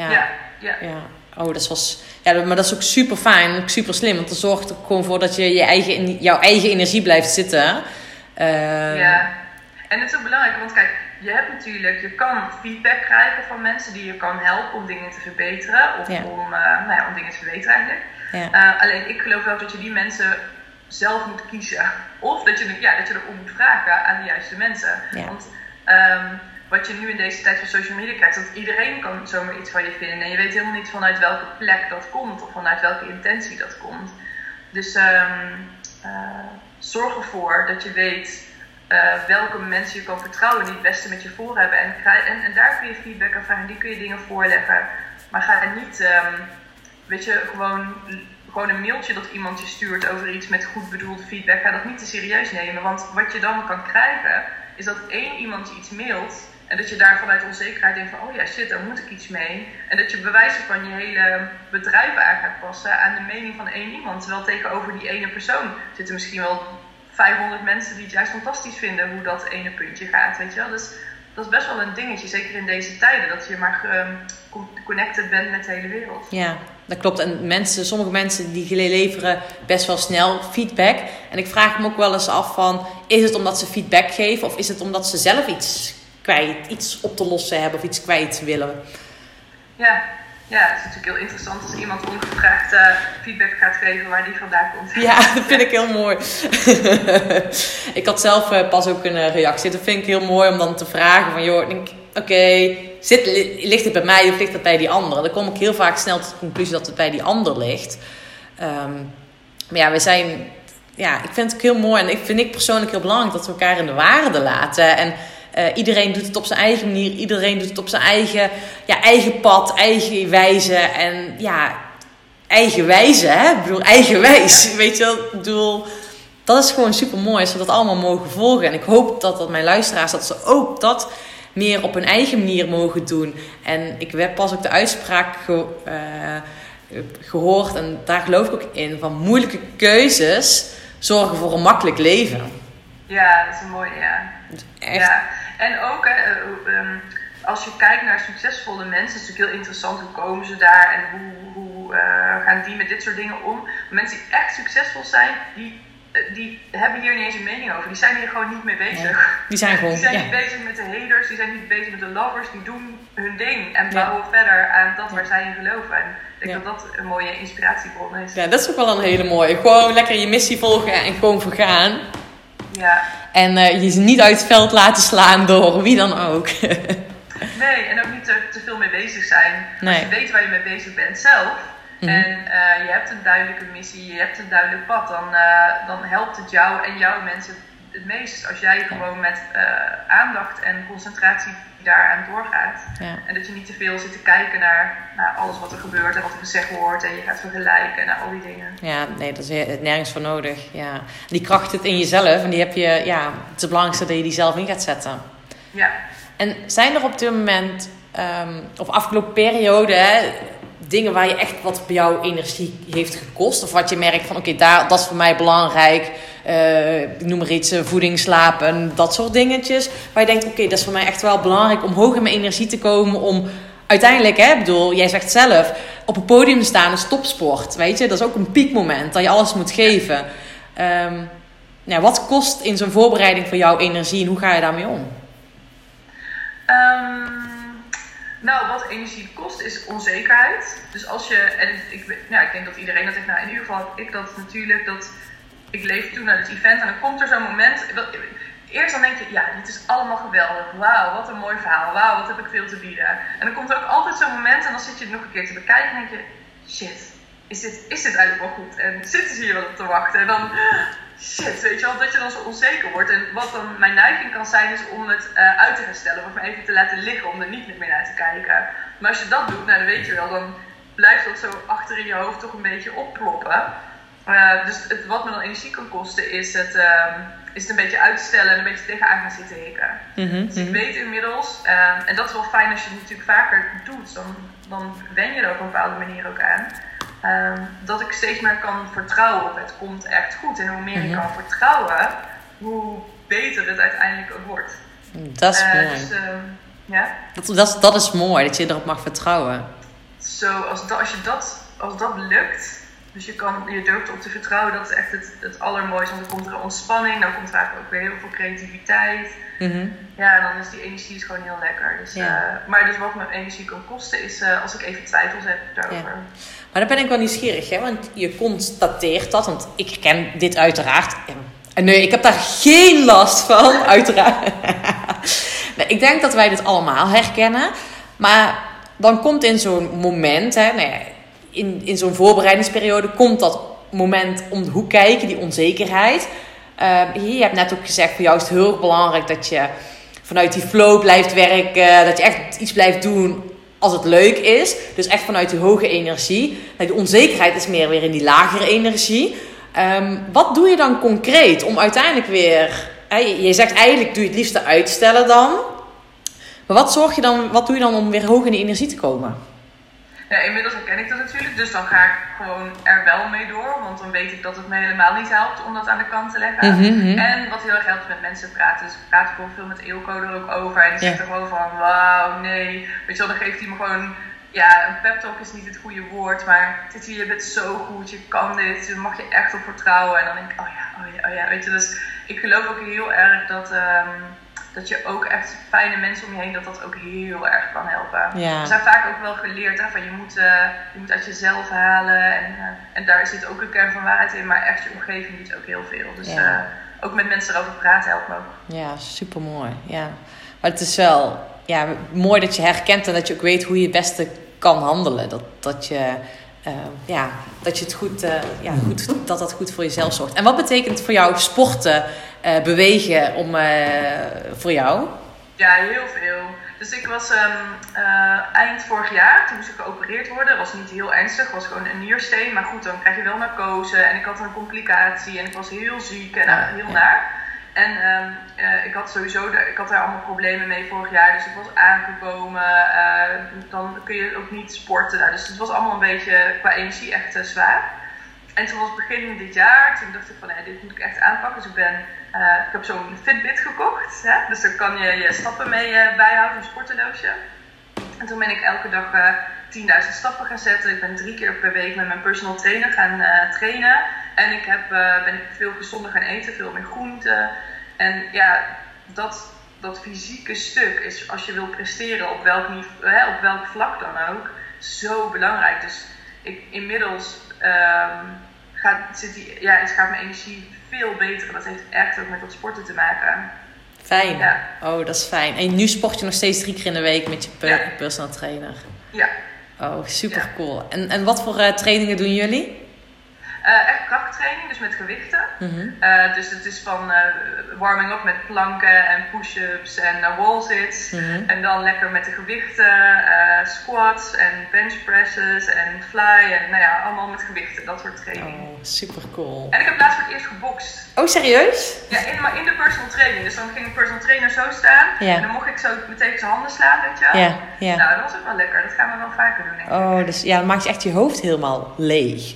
Ja. Ja, ja, Ja, oh, dat was. Ja, maar dat is ook super fijn en ook super slim. Want dat zorgt er gewoon voor dat je, je eigen, jouw eigen energie blijft zitten. Ehm, ja. En het is ook belangrijk, want kijk, je hebt natuurlijk, je kan feedback krijgen van mensen die je kan helpen om dingen te verbeteren. Of Ja. om, eh, nou ja, om dingen te verbeteren eigenlijk. Ja. Eh, alleen ik geloof wel dat je die mensen zelf moet kiezen. Of dat je, ja, dat je erom moet vragen aan de juiste mensen. Ja. Want ehm, wat je nu in deze tijd van social media krijgt, dat iedereen kan zomaar iets van je vinden. En je weet helemaal niet vanuit welke plek dat komt of vanuit welke intentie dat komt. Dus ehm, eh, zorg ervoor dat je weet eh, welke mensen je kan vertrouwen die het beste met je voor hebben. En, en, daar kun je feedback aan vragen, die kun je dingen voorleggen. Maar ga er niet, ehm, weet je, gewoon, gewoon een mailtje dat iemand je stuurt over iets met goed bedoelde feedback. Ga dat niet te serieus nemen. Want wat je dan kan krijgen, is dat één iemand je iets mailt. En dat je daar vanuit onzekerheid denkt van, oh ja shit, daar moet ik iets mee. En dat je bewijzen van je hele bedrijf aan gaat passen aan de mening van één iemand. Terwijl tegenover die ene persoon zitten misschien wel 500 mensen die het juist fantastisch vinden hoe dat ene puntje gaat, weet je wel. Dus dat is best wel een dingetje, zeker in deze tijden, dat je maar ehm, con- connected bent met de hele wereld. Ja, dat klopt. En mensen, sommige mensen die leveren best wel snel feedback. En ik vraag me ook wel eens af van... Is het omdat ze feedback geven? Of is het omdat ze zelf iets kwijt, iets op te lossen hebben of iets kwijt willen? Ja, ja, het is natuurlijk heel interessant als iemand ongevraagd eh, feedback gaat geven waar die vandaan komt. Ja, dat vind ik heel mooi. ik had zelf eh, pas ook een eh, reactie. Dat vind ik heel mooi om dan te vragen van... joh, oké, ligt het bij mij of ligt het bij die andere? Dan kom ik heel vaak snel tot de conclusie dat het bij die ander ligt. Ehm, maar ja, we zijn... Ja, ik vind het ook heel mooi en ik vind ik persoonlijk heel belangrijk dat we elkaar in de waarde laten. En eh, iedereen doet het op zijn eigen manier. Iedereen doet het op zijn eigen, ja, eigen pad, eigen wijze. En ja, eigen wijze, hè? Ik bedoel, eigenwijs. Weet je wel? Ik bedoel, dat is gewoon super mooi als we dat allemaal mogen volgen. En ik hoop dat, dat mijn luisteraars, dat ze ook dat meer op hun eigen manier mogen doen. En ik heb pas ook de uitspraak ge- eh, gehoord, en daar geloof ik ook in, van moeilijke keuzes zorgen voor een makkelijk leven. Ja, dat is een mooie, ja. Echt. Ja, en ook hè, eh, ehm, als je kijkt naar succesvolle mensen, is het natuurlijk heel interessant hoe komen ze daar en hoe, hoe eh, gaan die met dit soort dingen om. Mensen die echt succesvol zijn, die, eh, die hebben hier niet eens een mening over. Die zijn hier gewoon niet mee bezig. Die zijn gewoon, Die zijn ja. niet bezig met de haters, die zijn niet bezig met de lovers, die doen hun ding en Ja. bouwen verder aan dat waar zij in geloven. En ik denk Ja. dat dat een mooie inspiratiebron is. Ja, dat is ook wel een hele mooie. Gewoon lekker je missie volgen en gewoon vergaan. Ja. En eh, je ze niet uit het veld laten slaan door wie dan ook. Nee, en ook niet te, te veel mee bezig zijn. Nee. Als je weet waar je mee bezig bent zelf. Mhm. En eh, je hebt een duidelijke missie, je hebt een duidelijk pad. Dan, eh, dan helpt het jou en jouw mensen het meest. Als jij gewoon met aandacht en concentratie daaraan doorgaat. Ja. En dat je niet te veel zit te kijken naar, naar alles wat er gebeurt en wat er gezegd wordt. En je gaat vergelijken naar al die dingen. Ja, nee, dat is nergens voor nodig. Ja. Die kracht zit in jezelf en die heb je, ja, het is het belangrijkste dat je die zelf in gaat zetten. Ja. En zijn er op dit moment, ehm, of afgelopen periode, hè, dingen waar je echt wat bij jou energie heeft gekost? Of wat je merkt van, oké, daar dat is voor mij belangrijk. Eh, ik noem maar iets, eh, voeding, slapen, dat soort dingetjes. Waar je denkt, oké, dat is voor mij echt wel belangrijk om hoog in mijn energie te komen. Om uiteindelijk, hè, bedoel, jij zegt zelf, op een podium staan is topsport. Weet je, dat is ook een piekmoment dat je alles moet geven. Ja, wat kost in zo'n voorbereiding voor jou energie en hoe ga je daarmee om? Ehm, nou, wat energie kost is onzekerheid. Dus als je, en ik, ja, ik denk dat iedereen dat heeft, nou in ieder geval ik dat natuurlijk, dat ik leef toen naar het event en dan komt er zo'n moment. Eerst dan denk je, ja, dit is allemaal geweldig. Wauw, wat een mooi verhaal. Wauw, wat heb ik veel te bieden. En dan komt er ook altijd zo'n moment en dan zit je het nog een keer te bekijken en denk je, shit, is dit, is dit eigenlijk wel goed? En zitten ze hier wel op te wachten? En dan, shit, weet je wel, dat je dan zo onzeker wordt. En wat dan mijn neiging kan zijn, is om het uh, uit te herstellen. Of me even te laten liggen, om er niet meer naar te kijken. Maar als je dat doet, nou dan weet je wel, dan blijft dat zo achter in je hoofd toch een beetje opploppen. Uh, dus het, wat me dan energie kan kosten, is het, uh, is het een beetje uitstellen en een beetje tegenaan gaan zitten hikken. Mm -hmm. Dus ik weet inmiddels, ehm, en dat is wel fijn als je het natuurlijk vaker doet, dan, dan wen je er op een bepaalde manier ook aan. Ehm, dat ik steeds meer kan vertrouwen op het komt echt goed. En hoe meer mm -hmm. ik kan vertrouwen, hoe beter het uiteindelijk ook wordt. Dat is uh, mooi. Dus, ja? dat, dat, dat is mooi, dat je erop mag vertrouwen. Zo, als, dat, als, je dat, als dat lukt, dus je, kan, je durft erop te vertrouwen, dat is echt het, het allermooiste. Want dan komt er een ontspanning, dan komt er eigenlijk ook weer heel veel creativiteit. Mm -hmm. Ja, en dan is die energie is gewoon heel lekker. Dus, ja. uh, maar dus wat mijn energie kan kosten, is uh, als ik even twijfels heb daarover. Ja. Maar dan ben ik wel nieuwsgierig, hè? want je constateert dat, want ik ken dit uiteraard. En nee, ik heb daar geen last van, uiteraard. nee, ik denk dat wij dit allemaal herkennen. Maar dan komt in zo'n moment, hè, nou ja, in, in zo'n voorbereidingsperiode komt dat moment om de hoek kijken, die onzekerheid. Uh, je hebt net ook gezegd, voor jou is het heel belangrijk dat je vanuit die flow blijft werken, dat je echt iets blijft doen als het leuk is. Dus echt vanuit die hoge energie. De onzekerheid is meer weer in die lagere energie. Um, wat doe je dan concreet om uiteindelijk weer... Je zegt eigenlijk doe je het liefste uitstellen dan. Maar wat, zorg je dan, wat doe je dan om weer hoog in die energie te komen? Ja, inmiddels herken ik dat natuurlijk, dus dan ga ik gewoon er wel mee door. Want dan weet ik dat het me helemaal niet helpt om dat aan de kant te leggen. Mm -hmm. En wat heel erg helpt is met mensen praten. Dus ik praat gewoon veel met Eelco er ook over. En die zegt er gewoon van, wauw, nee. Weet je wel, dan geeft hij me gewoon... Ja, een pep talk is niet het goede woord, maar dit hier, je bent zo goed, je kan dit, daar mag je echt op vertrouwen. En dan denk ik, oh ja, oh ja, oh ja, weet je. Dus ik geloof ook heel erg dat... Um, dat je ook echt fijne mensen om je heen, dat dat ook heel erg kan helpen. Ja. We zijn vaak ook wel geleerd, hè, van je moet, uh, je moet uit jezelf halen. En, uh, en daar zit ook een kern van waarheid in, maar echt je omgeving doet ook heel veel. Dus ja. uh, ook met mensen erover praten helpt me ook. Ja, super mooi. Ja. Maar het is wel ja, mooi dat je herkent en dat je ook weet hoe je het beste kan handelen. Dat, dat je... Ja, dat je het goed, ja, goed, dat dat goed voor jezelf zorgt. En wat betekent voor jou sporten, uh, bewegen om, voor jou? Ja, heel veel. Dus ik was um, eind vorig jaar, toen moest ik geopereerd worden. was niet heel ernstig, was gewoon een niersteen. Maar goed, dan krijg je wel narcose en ik had een complicatie en ik was heel ziek en ja, heel ja. naar. En um, uh, ik had sowieso, de, ik had daar allemaal problemen mee vorig jaar, dus ik was aangekomen. Uh, dan kun je ook niet sporten. Nou, dus het was allemaal een beetje qua energie echt uh, zwaar. En toen was het begin dit jaar, toen dacht ik van, nee, dit moet ik echt aanpakken. Dus ik ben, ik heb zo'n Fitbit gekocht. Hè? Dus daar kan je je stappen mee bijhouden, een sportendoosje. En toen ben ik elke dag 10.000 stappen gaan zetten. Ik ben drie keer per week met mijn personal trainer gaan trainen. En ik heb, uh, ben ik veel gezonder gaan eten, veel meer groenten. En ja, dat, dat fysieke stuk is als je wil presteren op welk, niveau, hè, op welk vlak dan ook, zo belangrijk. Dus ik, inmiddels um, gaat, zit die, ja, het gaat mijn energie veel beter. Dat heeft echt ook met dat sporten te maken. Fijn. Ja. Oh, dat is fijn. En nu sport je nog steeds drie keer in de week met je ja. personal trainer. Ja. Oh, super cool. En, en wat voor uh, trainingen doen jullie? Uh, echt krachttraining, dus met gewichten. Mm -hmm. uh, dus het is van uh, warming up met planken en push-ups en wall sits. Mm -hmm. En dan lekker met de gewichten, squats en bench presses en fly. En nou ja, allemaal met gewichten, dat soort training. Oh, super cool. En ik heb laatst voor het eerst gebokst. Oh, serieus? Ja, in, maar in de personal training. Dus dan ging een personal trainer zo staan. En dan mocht ik zo meteen zijn handen slaan, weet je wel. Ja, ja. Nou, dat was ook wel lekker. Dat gaan we wel vaker doen, denk ik. Oh, dus ja, dan maakt je echt je hoofd helemaal leeg.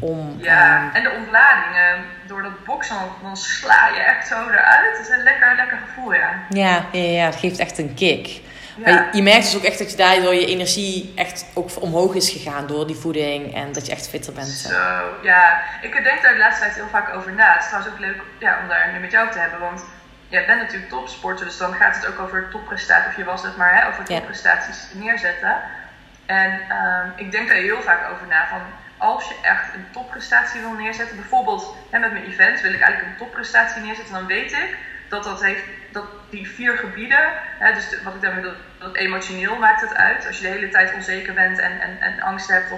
Om, ja, um... en de ontladingen. Door dat boksen, dan sla je echt zo eruit. Dat is een lekker, lekker gevoel, ja. Ja, ja, ja, het geeft echt een kick. Maar je, je merkt dus ook echt dat je daardoor je energie echt ook omhoog is gegaan door die voeding en dat je echt fitter bent. Zo, ja. Ik denk daar de laatste tijd heel vaak over na. Het is trouwens ook leuk ja, om daar nu met jou te hebben, want jij bent natuurlijk topsporter, dus dan gaat het ook over topprestaties, of je was het maar, hè, over topprestaties neerzetten. En ehm, ik denk daar heel vaak over na, van als je echt een topprestatie wil neerzetten, bijvoorbeeld hè, met mijn event wil ik eigenlijk een topprestatie neerzetten, dan weet ik dat dat heeft, dat die vier gebieden, hè, dus wat ik daarmee bedoel, dat emotioneel maakt het uit. Als je de hele tijd onzeker bent en, en, en angst hebt,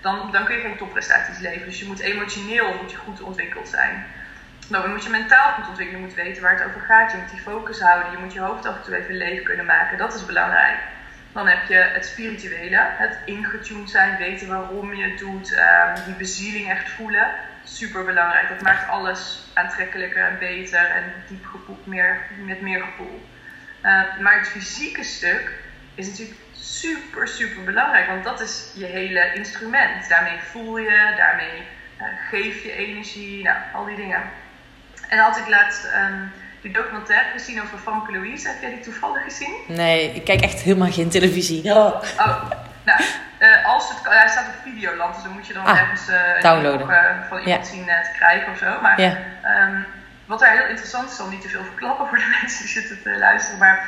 dan, dan kun je geen topprestaties leveren. Dus je moet emotioneel moet je goed ontwikkeld zijn. Nou, dan moet je mentaal goed ontwikkelen, je moet weten waar het over gaat, je moet die focus houden, je moet je hoofd af en toe even leeg kunnen maken. Dat is belangrijk. Dan heb je het spirituele, het ingetuned zijn, weten waarom je het doet, ehm, die bezieling echt voelen. Super belangrijk. Dat maakt alles aantrekkelijker en beter en diep gevoel, meer, met meer gevoel. Ehm, maar het fysieke stuk is natuurlijk super, super belangrijk, want dat is je hele instrument. Daarmee voel je, daarmee uh, geef je energie, nou, al die dingen. En had ik laatst um, die documentaire gezien over Famke Louise. Heb jij die toevallig gezien? Nee, ik kijk echt helemaal geen televisie. Oh, oh nou, uh, als het hij staat op Videoland, dus dan moet je dan ah, ergens uh, downloaden. Uh, van iemand zien te krijgen of zo. Maar um, wat daar heel interessant is, zal niet te veel verklappen voor de mensen die zitten te luisteren, maar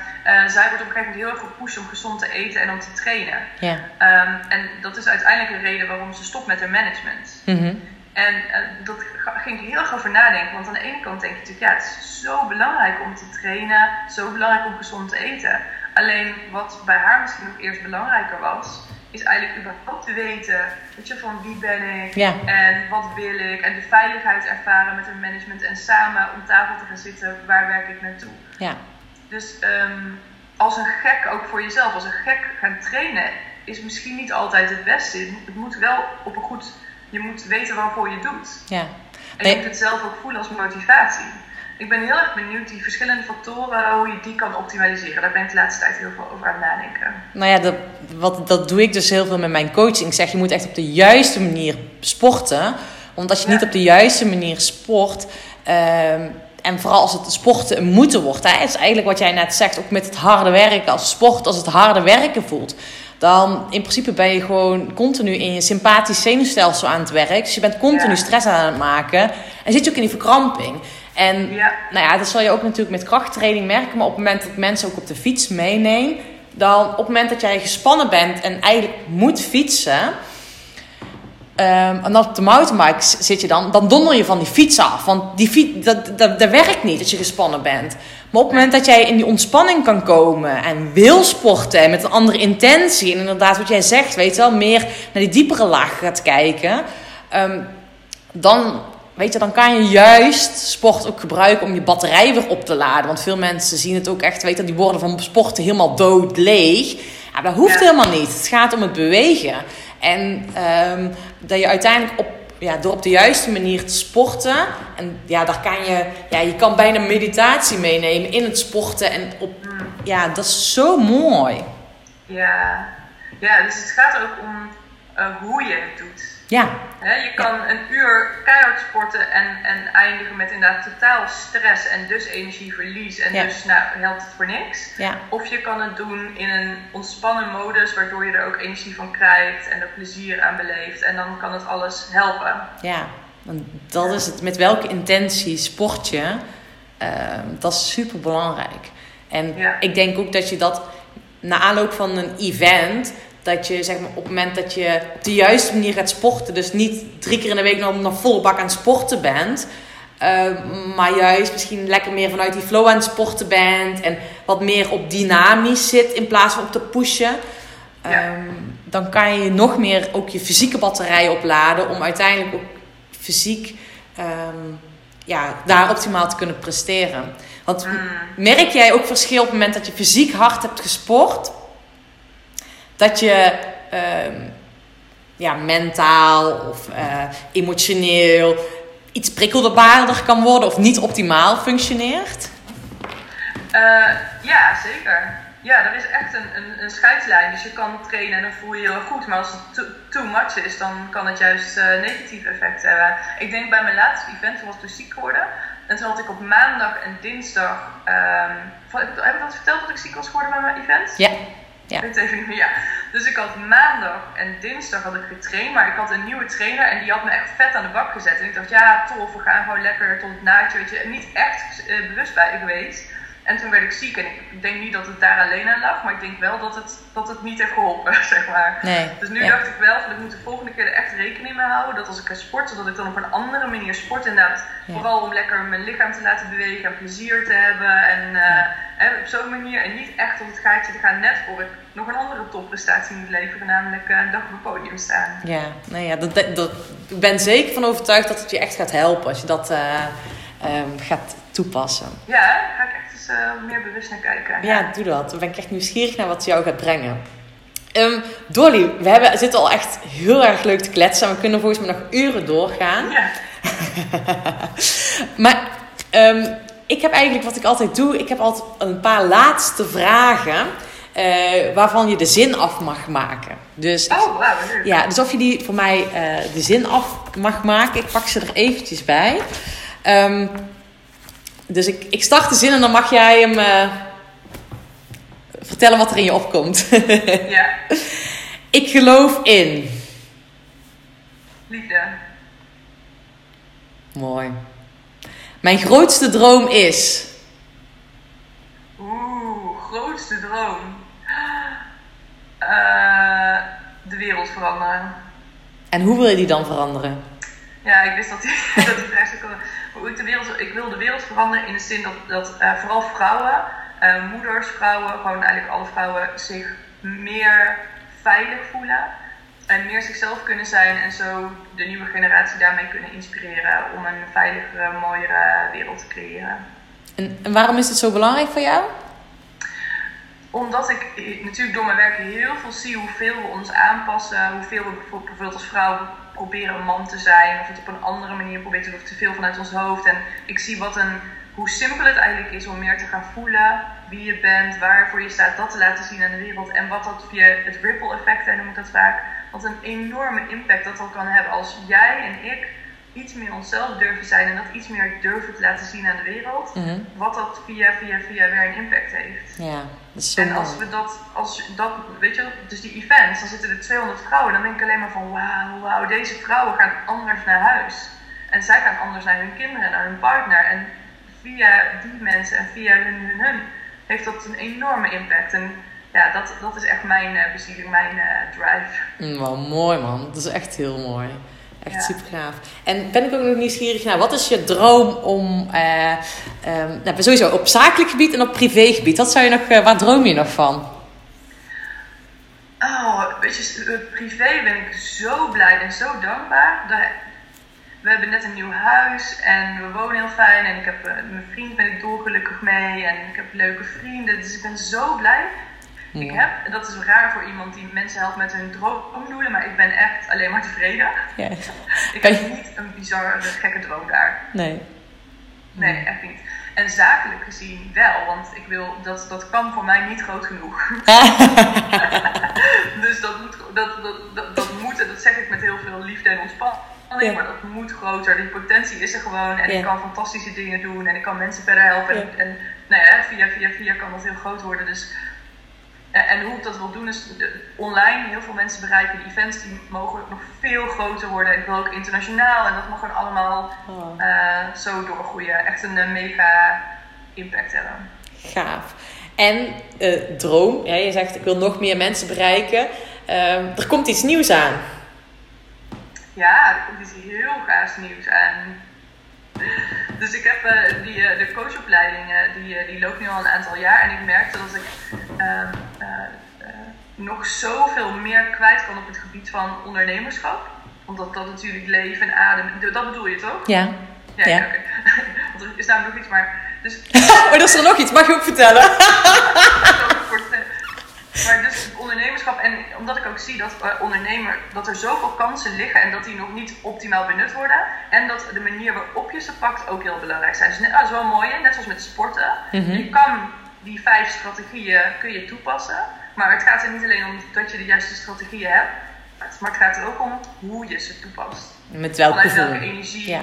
zij wordt op een gegeven moment heel erg gepusht om gezond te eten en om te trainen. Ja. Um, en dat is uiteindelijk een reden waarom ze stopt met haar management. Mm -hmm. En uh, dat ging ik heel erg over nadenken. Want aan de ene kant denk je natuurlijk, ja, het is zo belangrijk om te trainen, zo belangrijk om gezond te eten. Alleen wat bij haar misschien ook eerst belangrijker was, is eigenlijk überhaupt te weten, weet je, van wie ben ik ja. en wat wil ik. En de veiligheid ervaren met een management en samen om tafel te gaan zitten, waar werk ik naartoe. Ja. Dus um, als een gek, ook voor jezelf, als een gek gaan trainen, is misschien niet altijd het beste. Het moet wel op een goed je moet weten waarvoor je doet. Ja. En je moet het zelf ook voelen als motivatie. Ik ben heel erg benieuwd die verschillende factoren, hoe je die kan optimaliseren. Daar ben ik de laatste tijd heel veel over aan het nadenken. Nou ja, dat, wat, dat doe ik dus heel veel met mijn coaching. Ik zeg, je moet echt op de juiste manier sporten. Want als je niet op de juiste manier sport... Um, en vooral als het sporten een moeten wordt. Hè, is eigenlijk wat jij net zegt, ook met het harde werken. Als sport, als het harde werken voelt dan in principe ben je gewoon continu in je sympathisch zenuwstelsel aan het werk. Dus je bent continu stress aan het maken. En zit je ook in die verkramping. En nou ja, dat zal je ook natuurlijk met krachttraining merken. Maar op het moment dat mensen ook op de fiets meenemen... dan op het moment dat jij gespannen bent en eigenlijk moet fietsen... Um, en op de mountainbike zit je dan, dan donder je van die fiets af. Want die fiets, dat, dat, dat werkt niet als je gespannen bent. Maar op het moment dat jij in die ontspanning kan komen en wil sporten met een andere intentie, en inderdaad wat jij zegt, weet je wel, meer naar die diepere laag gaat kijken, um, dan, weet je, dan kan je juist sport ook gebruiken om je batterij weer op te laden. Want veel mensen zien het ook echt, weet je, die worden van sporten helemaal dood leeg. Ja, dat hoeft helemaal niet. Het gaat om het bewegen. En um, dat je uiteindelijk op ja, door op de juiste manier te sporten. En ja, daar kan je, ja, je kan bijna meditatie meenemen in het sporten. En op, ja, dat is zo mooi. Ja, ja dus het gaat ook om uh, hoe je het doet. Ja. je kan een uur keihard sporten en, en eindigen met inderdaad totaal stress en dus energieverlies. En dus nou, helpt het voor niks. Ja. Of je kan het doen in een ontspannen modus, waardoor je er ook energie van krijgt en er plezier aan beleeft. En dan kan het alles helpen. Ja, dat is het. Met welke intentie sport je? Uh, dat is super belangrijk. En ik denk ook dat je dat na aanloop van een event dat je zeg maar, op het moment dat je op de juiste manier gaat sporten, dus niet drie keer in de week nog, nog volle bak aan het sporten bent, uh, maar juist misschien lekker meer vanuit die flow aan het sporten bent en wat meer op dynamisch zit in plaats van op te pushen. Um, dan kan je nog meer ook je fysieke batterij opladen om uiteindelijk ook fysiek um, ja, daar optimaal te kunnen presteren. Want mm. merk jij ook verschil op het moment dat je fysiek hard hebt gesport? Dat je uh, ja, mentaal of uh, emotioneel iets prikkelbaarder kan worden of niet optimaal functioneert? Uh, ja, zeker. Ja, er is echt een, een, een scheidslijn. Dus je kan trainen en dan voel je je heel goed. Maar als het too, too much is, dan kan het juist uh, negatief effect hebben. Ik denk bij mijn laatste event, was ik dus ziek geworden. En toen had ik op maandag en dinsdag. ehm, van- heb ik dat verteld dat ik ziek was geworden bij mijn event? Ja. Ja. Ja. Dus ik had maandag en dinsdag had ik getraind, maar ik had een nieuwe trainer en die had me echt vet aan de bak gezet. En ik dacht, ja, tof, we gaan gewoon lekker tot het naadje, weet je. Niet echt eh, bewust bij geweest. En toen werd ik ziek en ik, denk niet dat het daar alleen aan lag, maar ik denk wel dat het, dat het niet heeft geholpen, zeg maar. Nee. Dus nu Ja. dacht ik wel, van, ik moet de volgende keer er echt rekening mee houden. Dat als ik ga sporten, dat ik dan op een andere manier sport inderdaad. Ja. Vooral om lekker mijn lichaam te laten bewegen en plezier te hebben. En eh, hè, op zo'n manier. En niet echt op het gaatje te gaan net voor ik nog een andere topprestatie moet leveren. Namelijk eh, een dag op het podium staan. Ja, nou ja, dat, dat, dat- ik ben zeker van overtuigd dat het je echt gaat helpen als je dat eh, ehm, gaat toepassen. Ja, ga ik echt eens eh, meer bewust naar kijken. Ja, doe dat. Dan ben ik echt nieuwsgierig naar wat jou gaat brengen. Ehm, Dolly, we hebben, zitten al echt heel erg leuk te kletsen. en We kunnen volgens mij nog uren doorgaan. Ja. Maar ehm, ik heb eigenlijk wat ik altijd doe. Ik heb altijd een paar laatste vragen. eh, waarvan je de zin af mag maken. Dus, Oh, leuk. ja, dus of je die voor mij eh, de zin af mag maken. Ik pak ze er eventjes bij. Ehm, dus ik, ik start de zin en dan mag jij hem eh, vertellen wat er in je opkomt. Ja, ik geloof in. liefde. Mooi. Mijn grootste droom is. Oeh, grootste droom. Eh, de wereld veranderen. En hoe wil je die dan veranderen? Ja, ik wist dat die, dat die vraag zou komen. Hoe ik, de wereld, ik wil de wereld veranderen in de zin dat, dat eh, vooral vrouwen, eh, moeders, vrouwen, gewoon eigenlijk alle vrouwen zich meer veilig voelen. En meer zichzelf kunnen zijn en zo de nieuwe generatie daarmee kunnen inspireren om een veiligere, mooiere wereld te creëren. En, en waarom is het zo belangrijk voor jou? Omdat ik eh, natuurlijk door mijn werk heel veel zie hoeveel we ons aanpassen. Hoeveel we bijvoorbeeld als vrouw proberen een man te zijn. Of het op een andere manier proberen te. Of te veel vanuit ons hoofd. En ik zie wat een, hoe simpel het eigenlijk is om meer te gaan voelen. Wie je bent, waarvoor je staat. Dat te laten zien aan de wereld. En wat dat via het ripple effect, en noem ik dat vaak. Wat een enorme impact dat dat kan hebben. Als jij en ik iets meer onszelf durven zijn. En dat iets meer durven te laten zien aan de wereld. Mhm. Wat dat via, via, via weer een impact heeft. Ja, dat is zo En als we dat, als dat, weet je, dus die events, dan zitten er 200 vrouwen. Dan denk ik alleen maar van, wauw, wauw, deze vrouwen gaan anders naar huis. En zij gaan anders naar hun kinderen, naar hun partner. En via die mensen en via hun, hun, hun, heeft dat een enorme impact. En ja, dat, dat is echt mijn uh, bezieling, mijn uh, drive. Mm, wel mooi man, dat is echt heel mooi. Echt Ja. super gaaf. En ben ik ook nog nieuwsgierig naar, wat is je droom om, eh, ehm, nou, sowieso op zakelijk gebied en op privégebied, wat zou je nog, eh, waar droom je nog van? Oh, weet je, eh, privé ben ik zo blij en zo dankbaar. We hebben net een nieuw huis en we wonen heel fijn. En ik heb, mijn vriend ben ik dolgelukkig mee. En ik heb leuke vrienden. Dus ik ben zo blij. Ik heb, en dat is raar voor iemand die mensen helpt met hun droomdoelen. Maar ik ben echt alleen maar tevreden. Ja. Ik Kan heb niet een bizarre, gekke droom daar. Nee. Nee, echt niet. En zakelijk gezien wel, want ik wil, dat, dat kan voor mij niet groot genoeg. dus dat moet, dat, dat, dat, dat moet, en dat zeg ik met heel veel liefde en ontspanning, Ja. maar dat moet groter. Die potentie is er gewoon en Ja. ik kan fantastische dingen doen en ik kan mensen verder helpen. En, en nou ja, via, via, via kan dat heel groot worden. Dus, en, en hoe ik dat wil doen is online heel veel mensen bereiken. De events die mogen nog veel groter worden. Ik wil ook internationaal en dat mag gewoon allemaal Oh, eh, zo doorgroeien. Echt een eh, mega impact hebben. gaaf. En eh, droom, ja, je zegt ik wil nog meer mensen bereiken. Ehm, er komt iets nieuws aan. Ja, er komt iets heel gaafs nieuws aan. Dus ik heb eh, die, eh, de coachopleiding, eh, die, die loopt nu al een aantal jaar. En ik merkte dat ik ehm, eh, eh, nog zoveel meer kwijt kan op het gebied van ondernemerschap. Omdat dat natuurlijk leven en adem. Dat bedoel je toch? Ja. Ja, Ja. ja. oké. Want er is namelijk nog iets, maar. Dus Oh, er is er nog iets, mag je ook vertellen? Maar dus ondernemerschap, en omdat ik ook zie dat eh, ondernemer, dat er zoveel kansen liggen en dat die nog niet optimaal benut worden. En dat de manier waarop je ze pakt ook heel belangrijk zijn. Dus net, ah, dat is wel mooi, net zoals met sporten. Mhm. Je kan die vijf strategieën kun je toepassen. Maar het gaat er niet alleen om dat je de juiste strategieën hebt. Maar het gaat er ook om hoe je ze toepast. Met welk Vanuit welke gevoel? energie. Ja.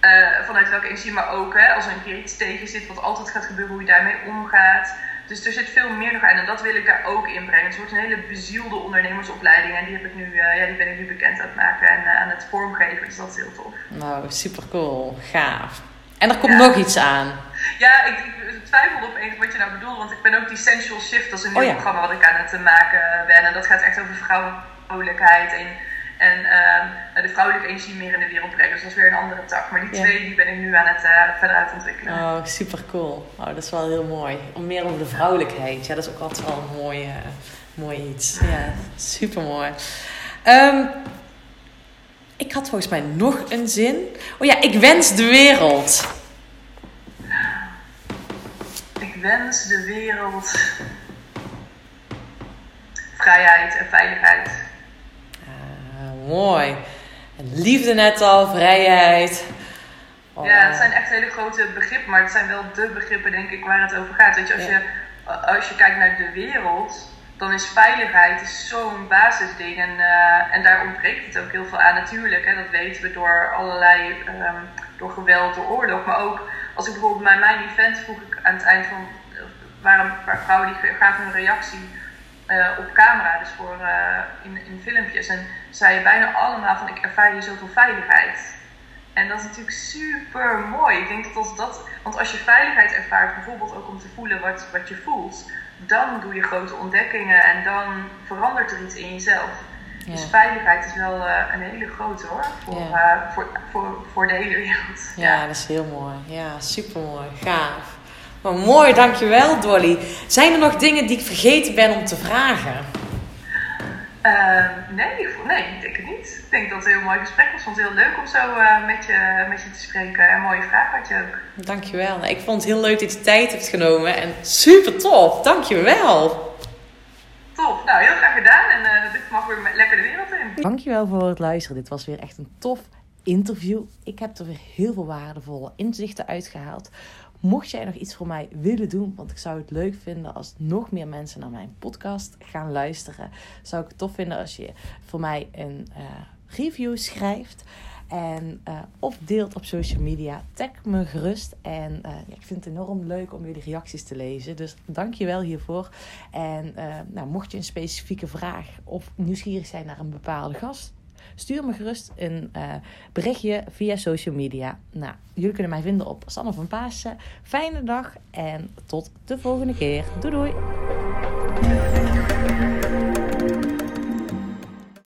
eh, vanuit welke energie, maar ook hè, als er een keer iets tegen zit, wat altijd gaat gebeuren, hoe je daarmee omgaat. Dus er zit veel meer nog aan en dat wil ik daar ook in brengen. Het wordt een hele bezielde ondernemersopleiding en die, heb ik nu, uh, ja, die ben ik nu bekend aan het maken en uh, aan het vormgeven. Dus dat is heel tof. Nou, super cool. Gaaf. En er komt nog iets aan. Ja, ik, ik twijfelde opeens wat je nou bedoelt, want ik ben ook die Sensual Shift, dat is een nieuw oh, ja. programma wat ik aan het maken ben. En dat gaat echt over vrouwelijkheid en en uh, de vrouwelijke energie meer in de wereld brengen. Dus dat is weer een andere tak. Maar die twee die ben ik nu aan het uh, verder uit ontwikkelen. Oh, super cool. Oh, dat is wel heel mooi. Om meer over de vrouwelijkheid. Ja, dat is ook altijd wel een mooi, uh, mooi iets. Ja, super mooi. Um, ik had volgens mij nog een zin. Oh ja, ik wens de wereld. Ik wens de wereld vrijheid en veiligheid mooi. Liefde net al, vrijheid. Oh. Ja, het zijn echt hele grote begrippen, maar het zijn wel de begrippen, denk ik, waar het over gaat. Weet je, als, je, als je kijkt naar de wereld, dan is veiligheid zo'n basisding. En, uh, en daar ontbreekt het ook heel veel aan, natuurlijk. Hè, dat weten we door allerlei, um, door geweld, door oorlog. Maar ook als ik bijvoorbeeld bij mijn event vroeg ik aan het eind van, waren een paar vrouwen die gaven een reactie uh, op camera, dus voor, uh, in, in filmpjes. En zeiden bijna allemaal van ik ervaar hier zoveel veiligheid. En dat is natuurlijk super mooi. Ik denk dat als dat, want als je veiligheid ervaart, bijvoorbeeld ook om te voelen wat, wat je voelt, dan doe je grote ontdekkingen en dan verandert er iets in jezelf. Dus veiligheid is wel uh, een hele grote hoor, voor, ja. voor, voor, voor de hele wereld. Ja, ja, dat is heel mooi. Ja, super mooi. Gaaf. Maar mooi, dankjewel Dolly. Zijn er nog dingen die ik vergeten ben om te vragen? Uh, nee, nee, ik denk het niet. Ik denk dat het een heel mooi gesprek was. Ik vond het heel leuk om zo uh, met, je, met je te spreken. En mooie vraag had je ook. Dankjewel. Ik vond het heel leuk dat je de tijd hebt genomen. En super tof. Dankjewel. Tof. Nou, heel graag gedaan. En uh, dit mag weer lekker de wereld in. Dankjewel voor het luisteren. Dit was weer echt een tof interview. Ik heb er weer heel veel waardevolle inzichten uitgehaald. Mocht jij nog iets voor mij willen doen, want ik zou het leuk vinden als nog meer mensen naar mijn podcast gaan luisteren, zou ik het tof vinden als je voor mij een uh, review schrijft. En, uh, of deelt op social media. Tag me gerust. En ja, ik vind het enorm leuk om jullie reacties te lezen. Dus dank je wel hiervoor. En nou, mocht je een specifieke vraag of nieuwsgierig zijn naar een bepaalde gast Stuur me gerust een uh, berichtje via social media. Nou, jullie kunnen mij vinden op Sanne van Paasen. Fijne dag en tot de volgende keer. Doei doei!